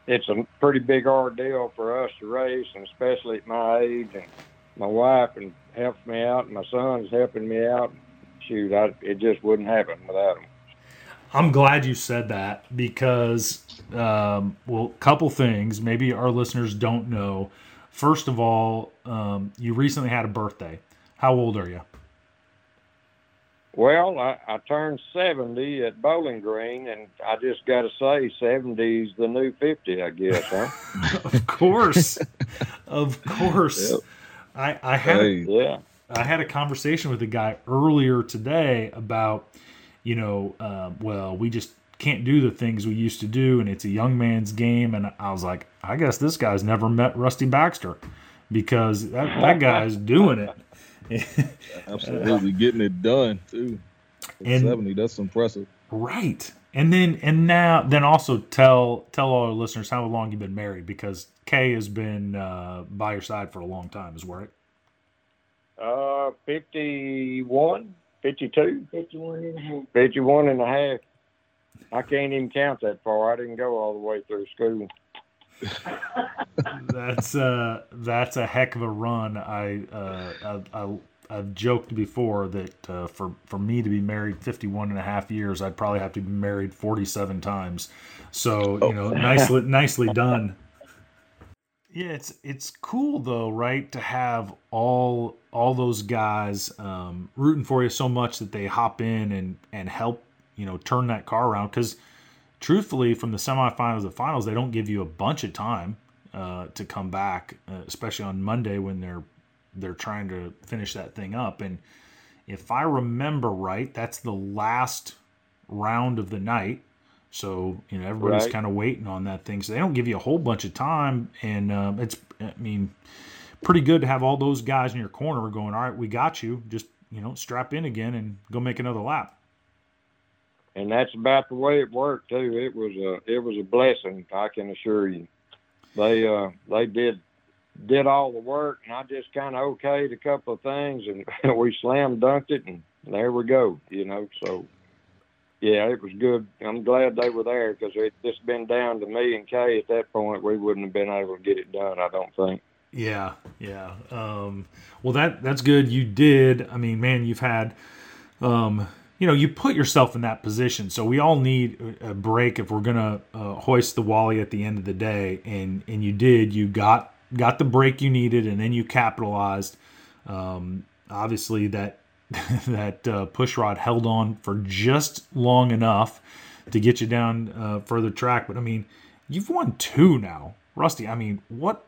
it's a pretty big ordeal for us to race, and especially at my age. And my wife and helps me out, and my son's helping me out. Shoot, I, it just wouldn't happen without them. I'm glad you said that because, um, well, couple things. Maybe our listeners don't know. First of all, um, you recently had a birthday. How old are you? Well, I, I turned 70 at Bowling Green, and I just got to say, 70 is the new 50, I guess, huh? of course. of course. Yep. I, I had hey. yeah. I had a conversation with a guy earlier today about, you know, uh, well, we just can't do the things we used to do, and it's a young man's game. And I was like, I guess this guy's never met Rusty Baxter because that, that guy's doing it. Absolutely getting it done too. And, 70, that's impressive. Right. And then and now then also tell tell all our listeners how long you've been married because Kay has been uh, by your side for a long time, is right? Uh 51, 52. 51 and a half. 51 and a half. I can't even count that far. I didn't go all the way through school. That's uh that's a heck of a run. I uh I, I I've joked before that uh, for for me to be married 51 and a half years, I'd probably have to be married 47 times. So you know, oh. nicely nicely done. Yeah, it's it's cool though, right? To have all all those guys um, rooting for you so much that they hop in and and help you know turn that car around. Because truthfully, from the semifinals to finals, they don't give you a bunch of time uh, to come back, uh, especially on Monday when they're they're trying to finish that thing up. And if I remember right, that's the last round of the night. So you know everybody's right. kind of waiting on that thing. So they don't give you a whole bunch of time, and um, it's I mean pretty good to have all those guys in your corner going. All right, we got you. Just you know strap in again and go make another lap. And that's about the way it worked too. It was a it was a blessing. I can assure you. They uh they did did all the work, and I just kind of okayed a couple of things, and we slam dunked it, and there we go. You know, so yeah, it was good. I'm glad they were there because it just been down to me and Kay at that point. We wouldn't have been able to get it done. I don't think. Yeah, yeah. Um, well, that that's good. You did. I mean, man, you've had. Um, you know, you put yourself in that position. So we all need a break if we're gonna uh, hoist the Wally at the end of the day. And and you did. You got got the break you needed, and then you capitalized. Um, obviously, that that uh, push rod held on for just long enough to get you down uh, further track. But I mean, you've won two now, Rusty. I mean, what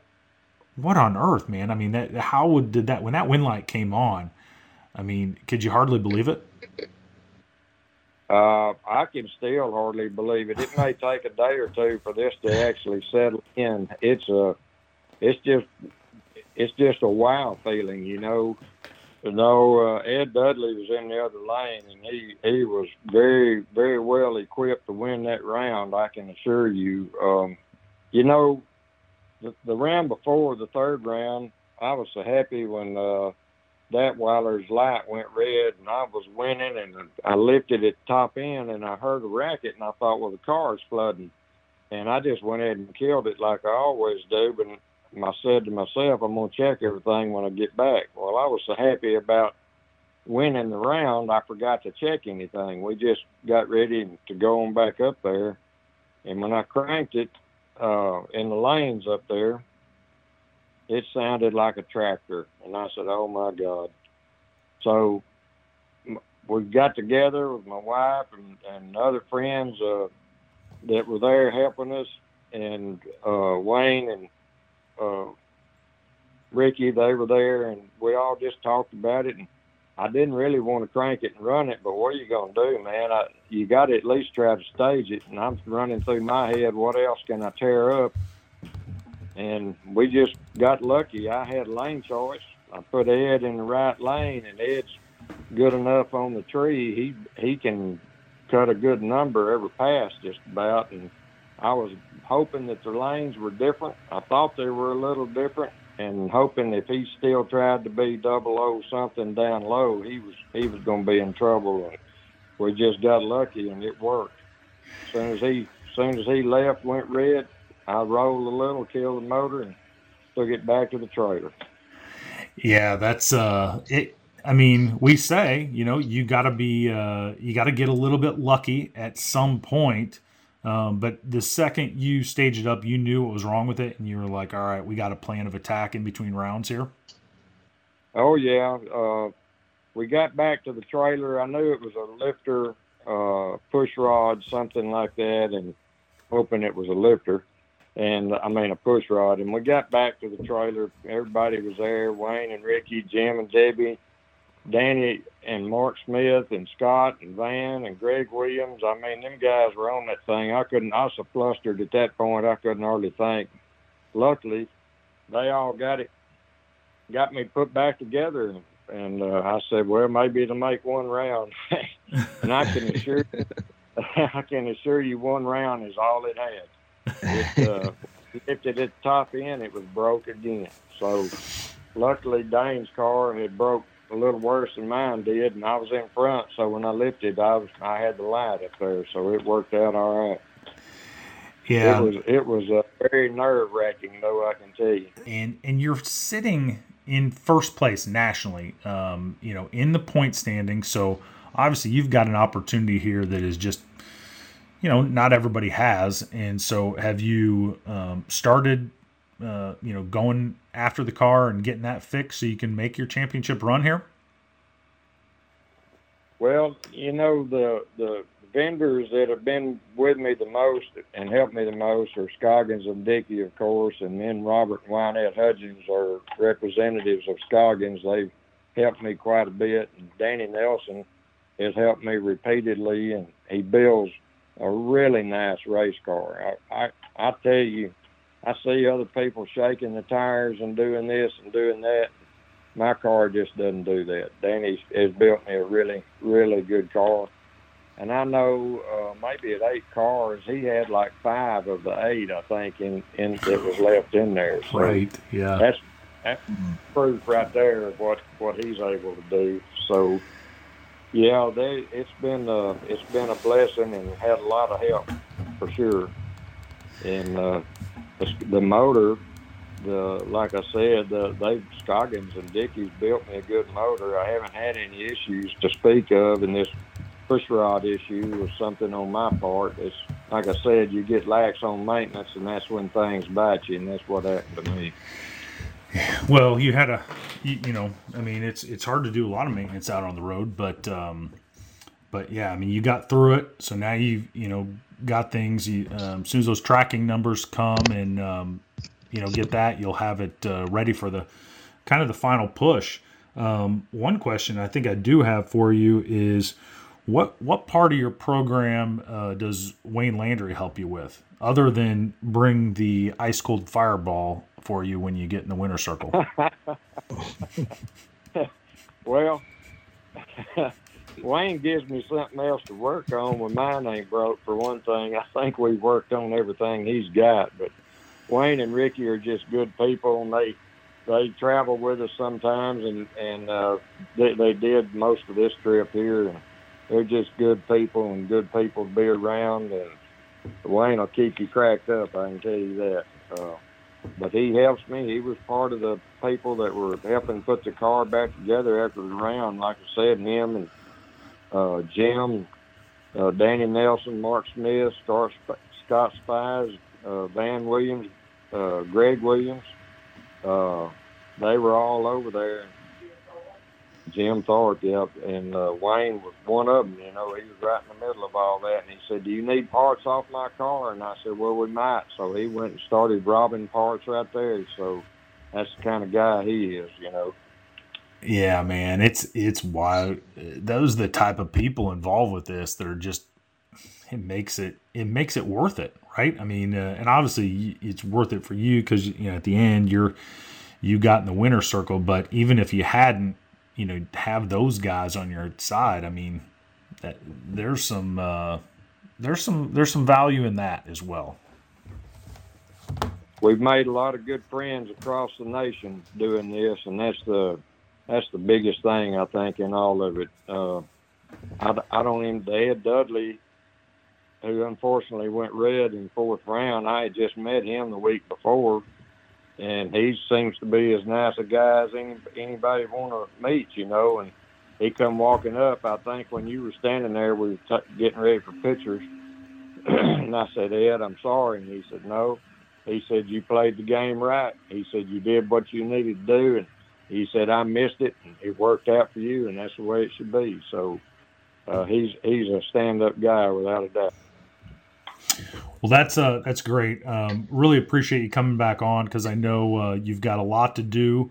what on earth, man? I mean, that how would, did that when that win light came on? I mean, could you hardly believe it? Uh, I can still hardly believe it. It may take a day or two for this to actually settle in. It's a it's just it's just a wow feeling, you know. You know, uh, Ed Dudley was in the other lane, and he he was very very well equipped to win that round. I can assure you. Um, you know, the, the round before the third round, I was so happy when uh, Datweiler's light went red, and I was winning, and I lifted it top end, and I heard a racket, and I thought, well, the car's flooding, and I just went ahead and killed it like I always do, but I said to myself, I'm going to check everything when I get back. Well, I was so happy about winning the round, I forgot to check anything. We just got ready to go on back up there. And when I cranked it uh, in the lanes up there, it sounded like a tractor. And I said, oh my God. So we got together with my wife and, and other friends uh, that were there helping us, and uh, Wayne and uh, Ricky, they were there, and we all just talked about it. And I didn't really want to crank it and run it, but what are you going to do, man? I, you got to at least try to stage it. And I'm running through my head, what else can I tear up? And we just got lucky. I had lane choice, I put Ed in the right lane, and Ed's good enough on the tree. He he can cut a good number every pass just about. And I was hoping that the lanes were different. I thought they were a little different, and hoping if he still tried to be double O something down low, he was he was going to be in trouble. We just got lucky, and it worked. As soon as he as soon as he left, went red. I rolled a little, kill the motor, and took it back to the trailer. Yeah, that's uh, it. I mean, we say, you know, you got to be, uh, you got to get a little bit lucky at some point. Um, but the second you stage it up, you knew what was wrong with it, and you were like, "All right, we got a plan of attack in between rounds here." Oh yeah, uh, we got back to the trailer. I knew it was a lifter, uh, push rod, something like that, and hoping it was a lifter, and I mean a push rod. And we got back to the trailer. Everybody was there: Wayne and Ricky, Jim and Debbie, Danny and Mark Smith and Scott and Van and Greg Williams. I mean, them guys were on that thing. I couldn't. I was so flustered at that point. I couldn't hardly think. Luckily, they all got it, got me put back together, and, uh, I said, well, maybe it'll make one round. and I can assure, I can assure you, one round is all it had. It uh, lifted at the top end, it was broke again. So, luckily, Dane's car had broke a little worse than mine did, and I was in front. So when I lifted, I was I had the light up there, so it worked out all right. Yeah, it was it was uh, very nerve wracking, though I can tell you. And and you're sitting in first place nationally, um, you know, in the point standing. So obviously you've got an opportunity here that is just, you know, not everybody has. And so have you um, started uh, you know, going after the car and getting that fixed so you can make your championship run here? Well, you know the the vendors that have been with me the most and helped me the most are Scoggins and Dickey, of course, and then Robert and Wynette Hudgens are representatives of Scoggins. They've helped me quite a bit, and Danny Nelson has helped me repeatedly, and he builds a really nice race car. I I, I tell you, I see other people shaking the tires and doing this and doing that. My car just doesn't do that. Danny has built me a really, really good car. And I know uh, maybe at eight cars, he had like five of the eight, I think, in, in that was left in there. So right. Yeah. That's that's proof right there of what what he's able to do. So, yeah, they it's been uh, it's been a blessing and had a lot of help for sure. And uh, the, motor, the like I said, the, they Scoggins and Dickey's built me a good motor. I haven't had any issues to speak of, and this push rod issue was something on my part. It's like I said, you get lax on maintenance, and that's when things bite you, and that's what happened to me. Well, you had a, you, you know, I mean, it's it's hard to do a lot of maintenance out on the road, but um, but yeah, I mean, you got through it, so now you you know got things. You, um, as soon as those tracking numbers come and um, you know get that, you'll have it uh, ready for the kind of the final push. Um, one question I think I do have for you is what what part of your program uh, does Wayne Landry help you with, other than bring the ice cold fireball for you when you get in the winter circle? well. Wayne gives me something else to work on when mine ain't broke. For one thing, I think we've worked on everything he's got. But Wayne and Ricky are just good people, and they they travel with us sometimes, and and uh, they they did most of this trip here. And they're just good people and good people to be around. And Wayne will keep you cracked up. I can tell you that. Uh, but he helps me. He was part of the people that were helping put the car back together after the round. Like I said, him and uh, Jim, uh, Danny Nelson, Mark Smith, Scott, Scott Spies, uh, Van Williams, uh, Greg Williams. Uh, they were all over there. Jim Thorpe, yep, and uh, Wayne was one of them. You know, he was right in the middle of all that, and he said, "Do you need parts off my car?" And I said, "Well, we might." So he went and started robbing parts right there. So that's the kind of guy he is, you know. Yeah, man, it's it's wild. Those are the type of people involved with this that are just it makes it it makes it worth it, right? I mean, uh, and obviously it's worth it for you because you know at the end you're you got in the winner circle. But even if you hadn't, you know, have those guys on your side, I mean, that, there's some uh, there's some there's some value in that as well. We've made a lot of good friends across the nation doing this, and that's the that's the biggest thing I think in all of it. Uh, I, I don't even Ed Dudley, who unfortunately went red in fourth round. I had just met him the week before, and he seems to be as nice a guy as any, anybody want to meet, you know. And he come walking up. I think when you were standing there, we were t- getting ready for pictures, and I said, Ed, I'm sorry, and he said, No. He said you played the game right. He said you did what you needed to do, and he said I missed it, and it worked out for you, and that's the way it should be. So uh, he's he's a stand-up guy without a doubt. Well, that's uh, that's great. Um, really appreciate you coming back on because I know uh, you've got a lot to do,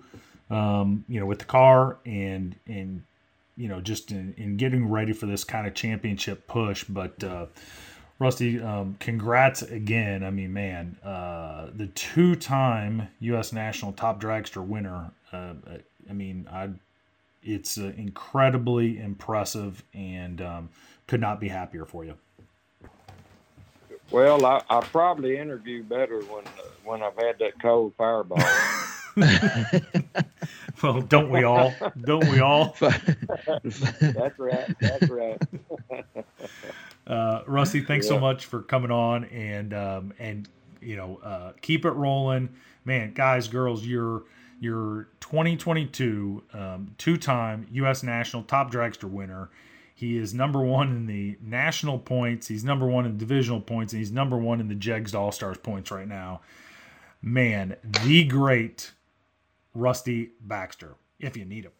um, you know, with the car and and you know just in, in getting ready for this kind of championship push. But uh, Rusty, um, congrats again. I mean, man, uh, the two-time U.S. National Top Dragster winner. Uh, I mean, I, it's uh, incredibly impressive, and um, could not be happier for you. Well, I, I probably interview better when when I've had that cold fireball. well, don't we all? Don't we all? that's right. That's right. uh, Rusty, thanks yeah. so much for coming on and um, and you know uh, keep it rolling, man. Guys, girls, you're you're 2022 um, two-time U.S. national top dragster winner. He is number one in the national points. He's number one in divisional points, and he's number one in the Jegs All Stars points right now. Man, the great Rusty Baxter, if you need him.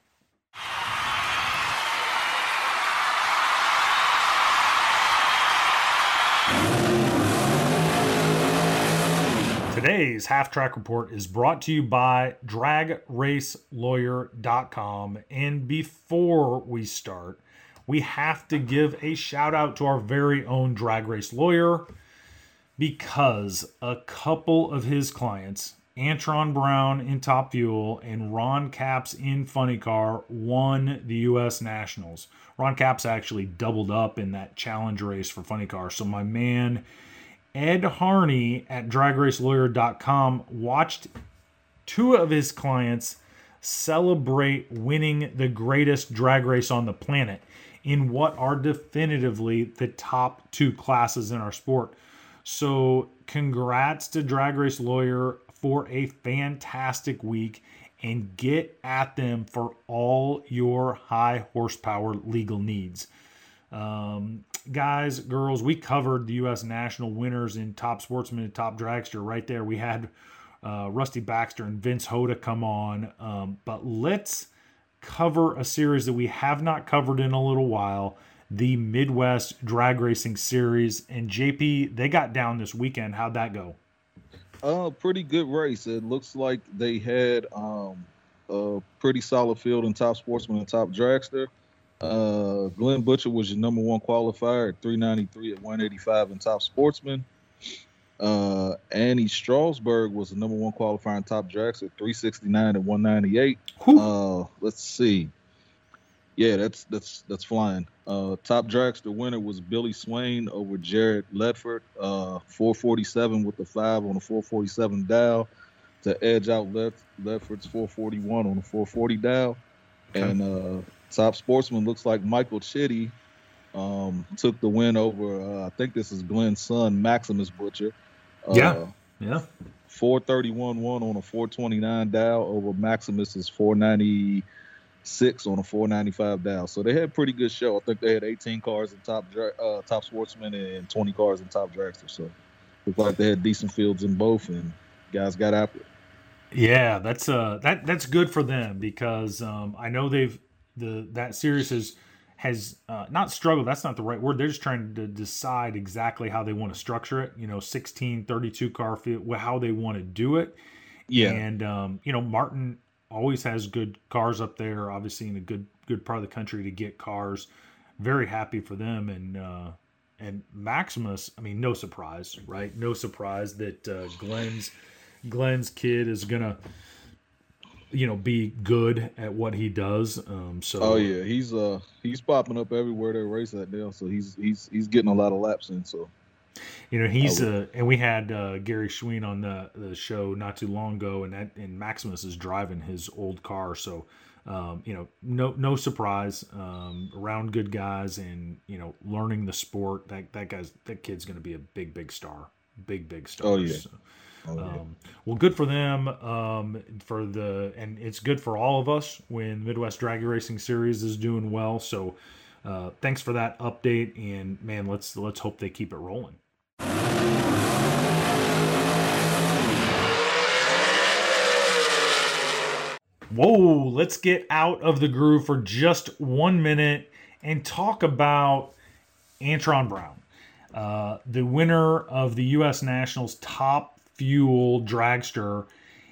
Today's half track report is brought to you by dragracelawyer.com. And before we start, we have to give a shout out to our very own drag race lawyer because a couple of his clients, Antron Brown in Top Fuel and Ron Capps in Funny Car, won the U.S. Nationals. Ron Capps actually doubled up in that challenge race for Funny Car. So my man Ed Harney at dragracelawyer.com watched two of his clients celebrate winning the greatest drag race on the planet in what are definitively the top two classes in our sport. So, congrats to Drag Race Lawyer for a fantastic week and get at them for all your high horsepower legal needs. Um, guys, girls, we covered the U.S. national winners in top sportsman and top dragster right there. We had uh, Rusty Baxter and Vince Hoda come on. Um, but let's cover a series that we have not covered in a little while the Midwest Drag Racing Series. And JP, they got down this weekend. How'd that go? Uh, pretty good race. It looks like they had um, a pretty solid field in top sportsman and top dragster. Uh, Glenn Butcher was your number one qualifier at 393 at 185 in top sportsman. Uh, Annie Strasburg was the number one qualifier in top dragster at 369 and 198. Uh, let's see. Yeah, that's that's that's flying. Uh, top dragster winner was Billy Swain over Jared Ledford. Uh, 447 with the five on the 447 dial to edge out Led- Ledford's 441 on the 440 dial. Okay. And uh, top sportsman looks like Michael Chitty um, took the win over. Uh, I think this is Glenn's son, Maximus Butcher. Uh, yeah, yeah. 431 one on a 429 dial over Maximus's 496 on a 495 dial. So they had a pretty good show. I think they had 18 cars in top uh, top sportsman and 20 cars in top dragster. So looked like they had decent fields in both, and guys got after it. Yeah, that's uh that that's good for them because um, I know they've the that series has has uh, not struggled that's not the right word they're just trying to decide exactly how they want to structure it you know 16 32 car field how they want to do it. Yeah. And um, you know martin always has good cars up there obviously in a good good part of the country to get cars. Very happy for them and uh, and maximus i mean no surprise right? No surprise that uh, glenn's glenn's kid is gonna you know, be good at what he does. Um, so Oh yeah, he's uh he's popping up everywhere they race at now, so he's he's he's getting a lot of laps in. So You know, he's uh, and we had uh, Gary Schween on the, the show not too long ago, and that and Maximus is driving his old car, so um, you know, no no surprise. Um, around good guys, and you know, learning the sport. That that guy's that kid's going to be a big big star, big big star. Oh, yeah. So, oh, um, well, good for them. Um, for the and it's good for all of us when Midwest Drag Racing Series is doing well. So, uh, thanks for that update. And man, let's let's hope they keep it rolling. Whoa, let's get out of the groove for just one minute and talk about Antron Brown, uh, the winner of the U.S. Nationals Top Fuel Dragster.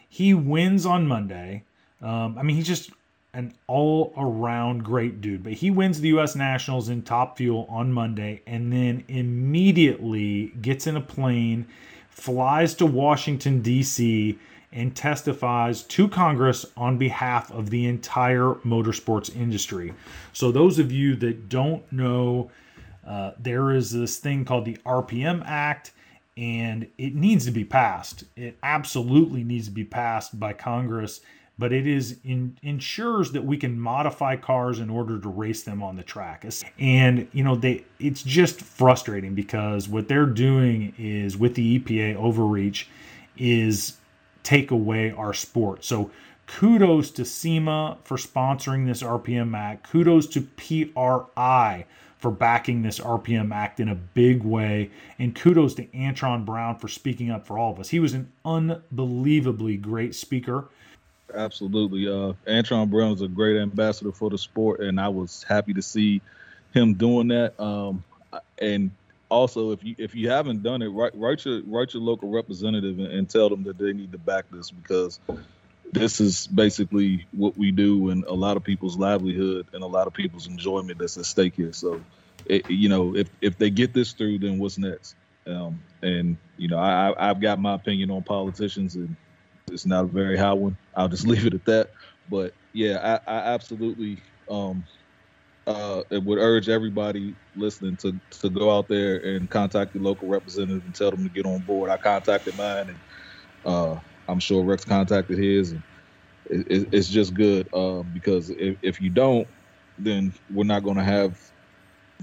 He wins on Monday. Um, I mean, he's just an all around great dude, but he wins the U.S. Nationals in Top Fuel on Monday and then immediately gets in a plane, flies to Washington, D.C., and testifies to Congress on behalf of the entire motorsports industry. So, those of you that don't know, uh, there is this thing called the RPM Act, and it needs to be passed. It absolutely needs to be passed by Congress, but it is in, ensures that we can modify cars in order to race them on the track. And you know, they it's just frustrating because what they're doing is with the EPA overreach is take away our sport. So kudos to SEMA for sponsoring this RPM Act. Kudos to PRI for backing this RPM Act in a big way. And kudos to Antron Brown for speaking up for all of us. He was an unbelievably great speaker. Absolutely. Uh, Antron Brown is a great ambassador for the sport, and I was happy to see him doing that. Um, and also, if you if you haven't done it, write write your write your local representative and, and tell them that they need to back this because this is basically what we do and a lot of people's livelihood and a lot of people's enjoyment that's at stake here. So, it, you know, if if they get this through, then what's next? Um, and you know, I I've got my opinion on politicians and it's not a very high one. I'll just leave it at that. But yeah, I, I absolutely um, uh, would urge everybody listening to to go out there and contact your local representative and tell them to get on board. I contacted mine, and uh, I'm sure Rex contacted his, and it, it's just good uh, because if, if you don't, then we're not going to have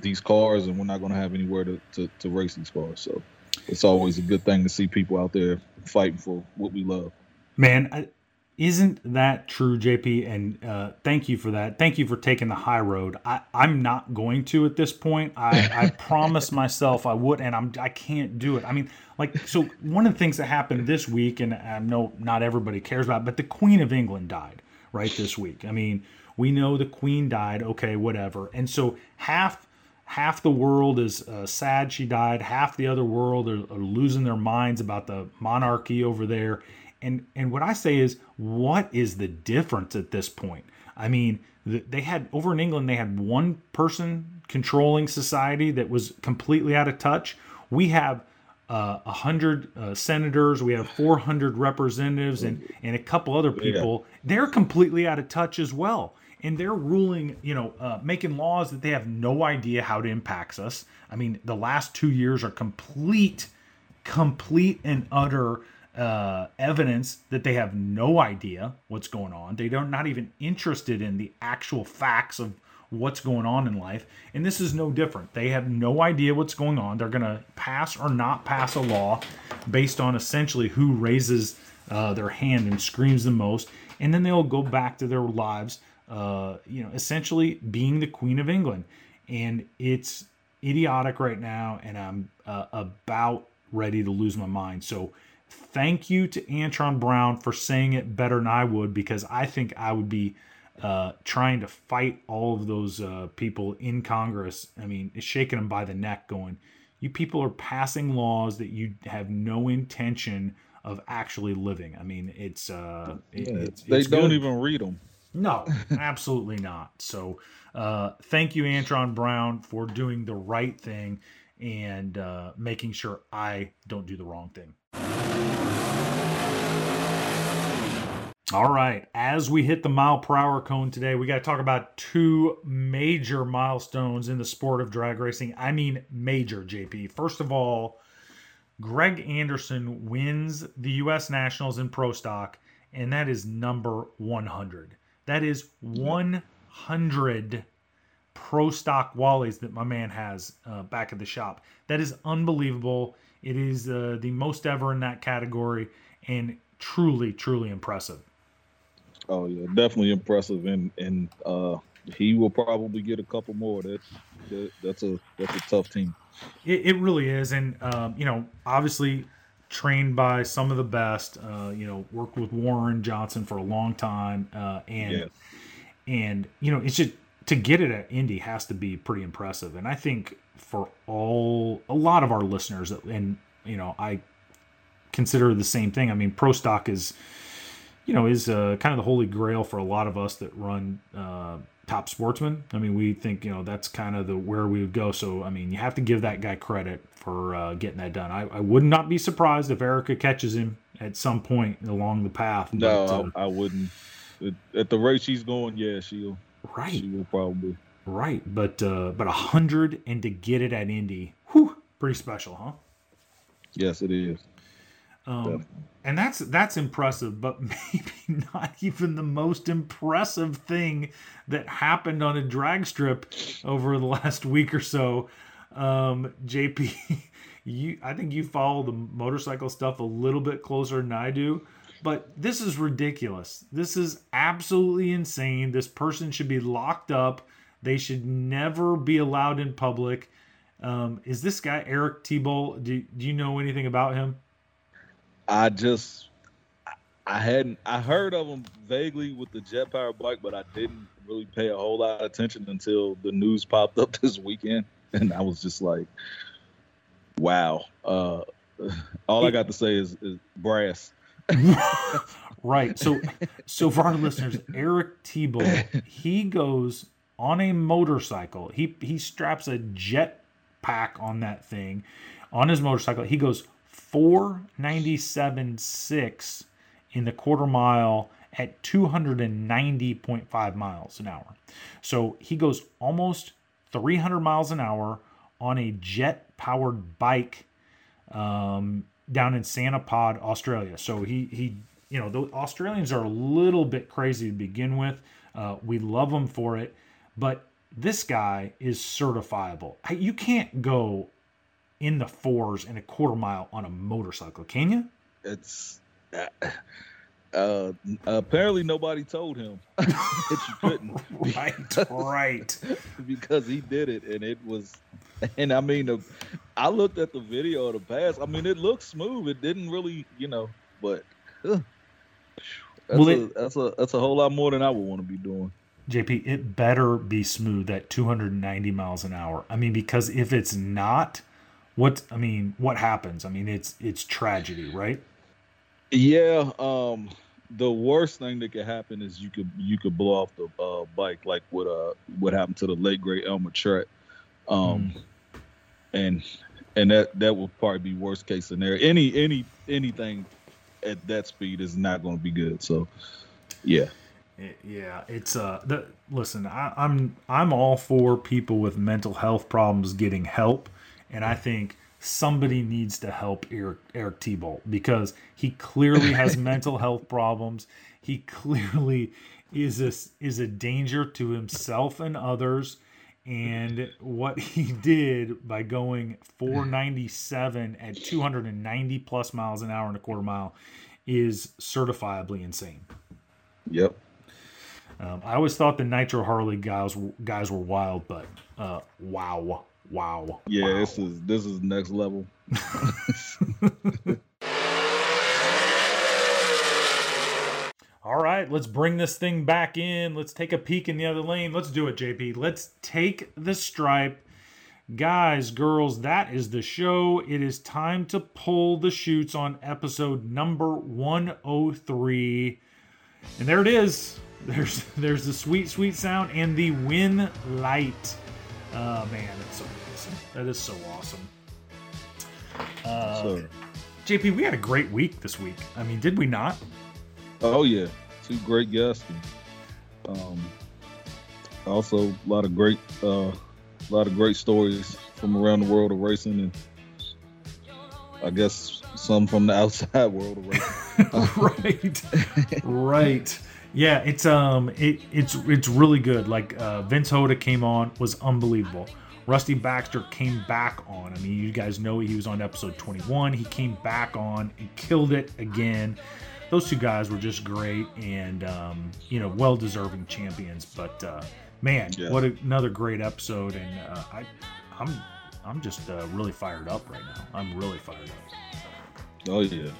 these cars, and we're not going to have anywhere to, to, to race these cars. So it's always a good thing to see people out there fighting for what we love. Man, I, isn't that true, JP? And uh, thank you for that. Thank you for taking the high road. I, I'm not going to at this point. I, I promised myself I would, and I'm I can't do it. I mean, like, so one of the things that happened this week, and I know not everybody cares about, but the Queen of England died right this week. I mean, we know the Queen died. Okay, whatever. And so half half the world is uh, sad she died. Half the other world are, are losing their minds about the monarchy over there and and what I say is, what is the difference at this point? I mean, they had over in England, they had one person controlling society that was completely out of touch. We have uh, a uh, hundred uh, senators, we have 400 representatives, and and a couple other people. Yeah. They're completely out of touch as well, and they're ruling, you know, uh, making laws that they have no idea how to impact us. I mean, the last two years are complete, complete and utter uh, evidence that they have no idea what's going on. They are not even interested in the actual facts of what's going on in life. And this is no different. They have no idea what's going on. They're going to pass or not pass a law based on essentially who raises uh, their hand and screams the most. And then they'll go back to their lives, uh, you know, essentially being the Queen of England. And it's idiotic right now. And I'm uh, about ready to lose my mind. So, thank you to Antron Brown for saying it better than I would because I think I would be uh, trying to fight all of those uh, people in Congress. I mean, shaking them by the neck, going, "You people are passing laws that you have no intention of actually living." I mean, it's uh, it, yeah, it's, they it's don't good. even read them. No, absolutely not. So, uh, thank you, Antron Brown, for doing the right thing and uh, making sure I don't do the wrong thing. All right. As we hit the mile per hour cone today, we got to talk about two major milestones in the sport of drag racing. I mean, major, JP. First of all, Greg Anderson wins the U.S. Nationals in Pro Stock, and that is number 100. That is 100 Pro Stock Wallies that my man has uh, back at the shop. That is unbelievable. It is uh, the most ever in that category, and truly, truly impressive. Oh yeah, definitely impressive, and and uh, he will probably get a couple more. That, that that's a that's a tough team. It, it really is, and um, you know, obviously trained by some of the best. Uh, you know, worked with Warren Johnson for a long time, uh, and yes. and you know, it's just to get it at Indy has to be pretty impressive. And I think for all a lot of our listeners, and you know, I consider the same thing. I mean, pro stock is you know, is uh, kind of the holy grail for a lot of us that run uh, top sportsmen. I mean, we think you know that's kind of the where we would go. So I mean, you have to give that guy credit for uh, getting that done. I, I, would not be surprised if Erica catches him at some point along the path. No, but, uh, I, I, wouldn't. At the rate she's going, yeah, she'll. Right. She will probably. Right, but uh, but a hundred and to get it at Indy, whew, pretty special, huh? Yes, it is. Um, and that's that's impressive, but maybe not even the most impressive thing that happened on a drag strip over the last week or so. Um, JP, you I think you follow the motorcycle stuff a little bit closer than I do, but this is ridiculous. This is absolutely insane. This person should be locked up. They should never be allowed in public. Um, is this guy Eric Teboul? Do, do you know anything about him? I just I hadn't I heard of him vaguely with the jet power bike, but I didn't really pay a whole lot of attention until the news popped up this weekend, and I was just like, "Wow!" Uh, all I got to say is, is brass. right. So, so for our listeners, Eric Teboul, he goes on a motorcycle. He he straps a jet pack on that thing on his motorcycle. He goes 497.6 in the quarter mile at 290.5 miles an hour. So he goes almost 300 miles an hour on a jet powered bike um, down in Santa Pod, Australia. So he, he, you know, the Australians are a little bit crazy to begin with. Uh, we love them for it, but this guy is certifiable. You can't go in the fours in a quarter mile on a motorcycle, can you? It's uh, uh, apparently nobody told him that you couldn't. right, right. because he did it, and it was, and I mean, the, I looked at the video of the pass. I mean, it looked smooth. It didn't really, you know, but uh, that's, well, it, a, that's a that's a whole lot more than I would want to be doing. JP, it better be smooth at 290 miles an hour. I mean, because if it's not, what I mean, what happens? I mean, it's it's tragedy, right? Yeah. Um, the worst thing that could happen is you could you could blow off the uh, bike, like what uh what happened to the late great Elmer Trett. Um, mm. and and that that would probably be worst case scenario. Any any anything at that speed is not going to be good. So, yeah. yeah, it's uh. The, listen, I, I'm I'm all for people with mental health problems getting help and I think somebody needs to help Eric, Eric Teboul because he clearly has mental health problems. He clearly is a, is a danger to himself and others. And what he did by going 497 at 290 plus miles an hour in a quarter mile is certifiably insane. Yep. Um, I always thought the Nitro Harley guys guys were wild, but uh, wow, Wow. Yeah, wow. this is this is next level. All right, let's bring this thing back in. Let's take a peek in the other lane. Let's do it, JP. Let's take the stripe. Guys, girls, that is the show. It is time to pull the shoots on episode number 103. And there it is. There's there's the sweet, sweet sound and the win light. Oh man, that's so awesome. That is so awesome. Uh, so, JP, we had a great week this week. I mean, did we not? Oh yeah. two great guests. And, um, also, a lot of great, uh, a lot of great stories from around the world of racing, and I guess some from the outside world of racing. right, right. Yeah, it's um, it, it's it's really good. Like uh, Vince Hoda came on, was unbelievable. Rusty Baxter came back on. I mean, you guys know he was on episode 21. He came back on and killed it again. Those two guys were just great and, um, you know, well deserving champions. But, uh, man, yeah. what a, another great episode. And uh, I, I'm, I'm just uh, really fired up right now. I'm really fired up. Oh, yeah.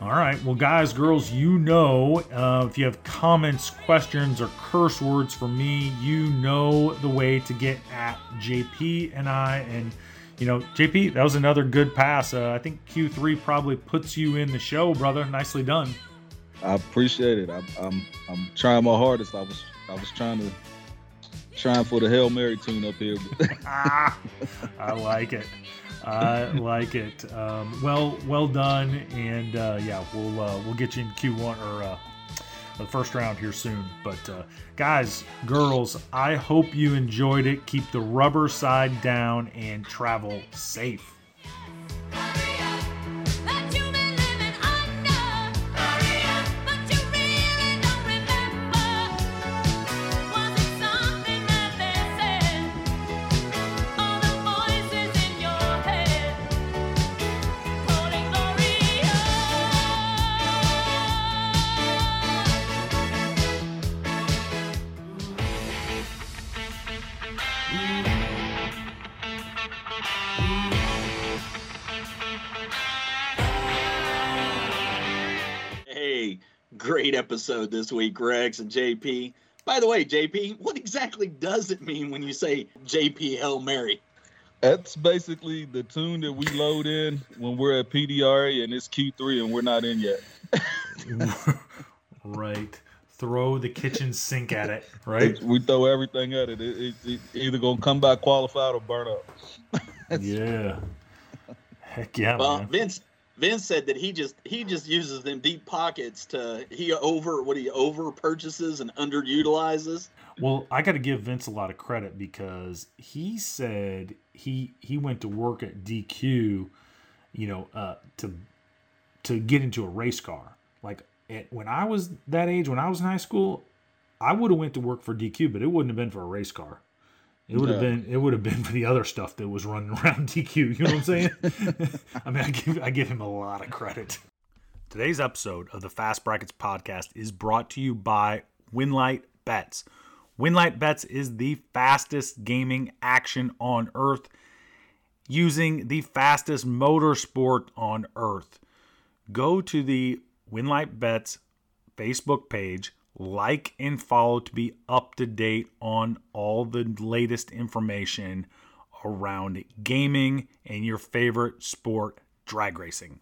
All right. Well, guys, girls, you know, uh, if you have comments, questions, or curse words for me, you know the way to get at JP and I. And, you know, JP, that was another good pass. Uh, I think Q3 probably puts you in the show, brother. Nicely done. I appreciate it. I'm, I'm, I'm trying my hardest. I was, I was trying to, trying for the Hail Mary tune up here. ah, I like it. I like it. Um, well, well done, and uh, yeah, we'll uh, we'll get you in Q one or uh, the first round here soon. But uh, guys, girls, I hope you enjoyed it. Keep the rubber side down and travel safe. Episode this week, Rex and JP. By the way, JP, what exactly does it mean when you say JP Hail Mary? That's basically the tune that we load in when we're at PDRA and it's Q3 and we're not in yet. right. Throw the kitchen sink at it, right? It, we throw everything at it. It, it, it either gonna come back qualified or burn up. yeah. Heck yeah, well, man. Vince Vince said that he just he just uses them deep pockets to he over what he over purchases and underutilizes. Well, I got to give Vince a lot of credit because he said he he went to work at DQ, you know, uh, to to get into a race car. Like at, when I was that age, when I was in high school, I would have went to work for DQ, but it wouldn't have been for a race car. It would have been it would have been for the other stuff that was running around DQ. You know what I'm saying? I mean, I give I give him a lot of credit. Today's episode of the Fast Brackets podcast is brought to you by Winlight Bets. Winlight Bets is the fastest gaming action on earth using the fastest motorsport on earth. Go to the Winlight Bets Facebook page like and follow to be up to date on all the latest information around gaming and your favorite sport, drag racing.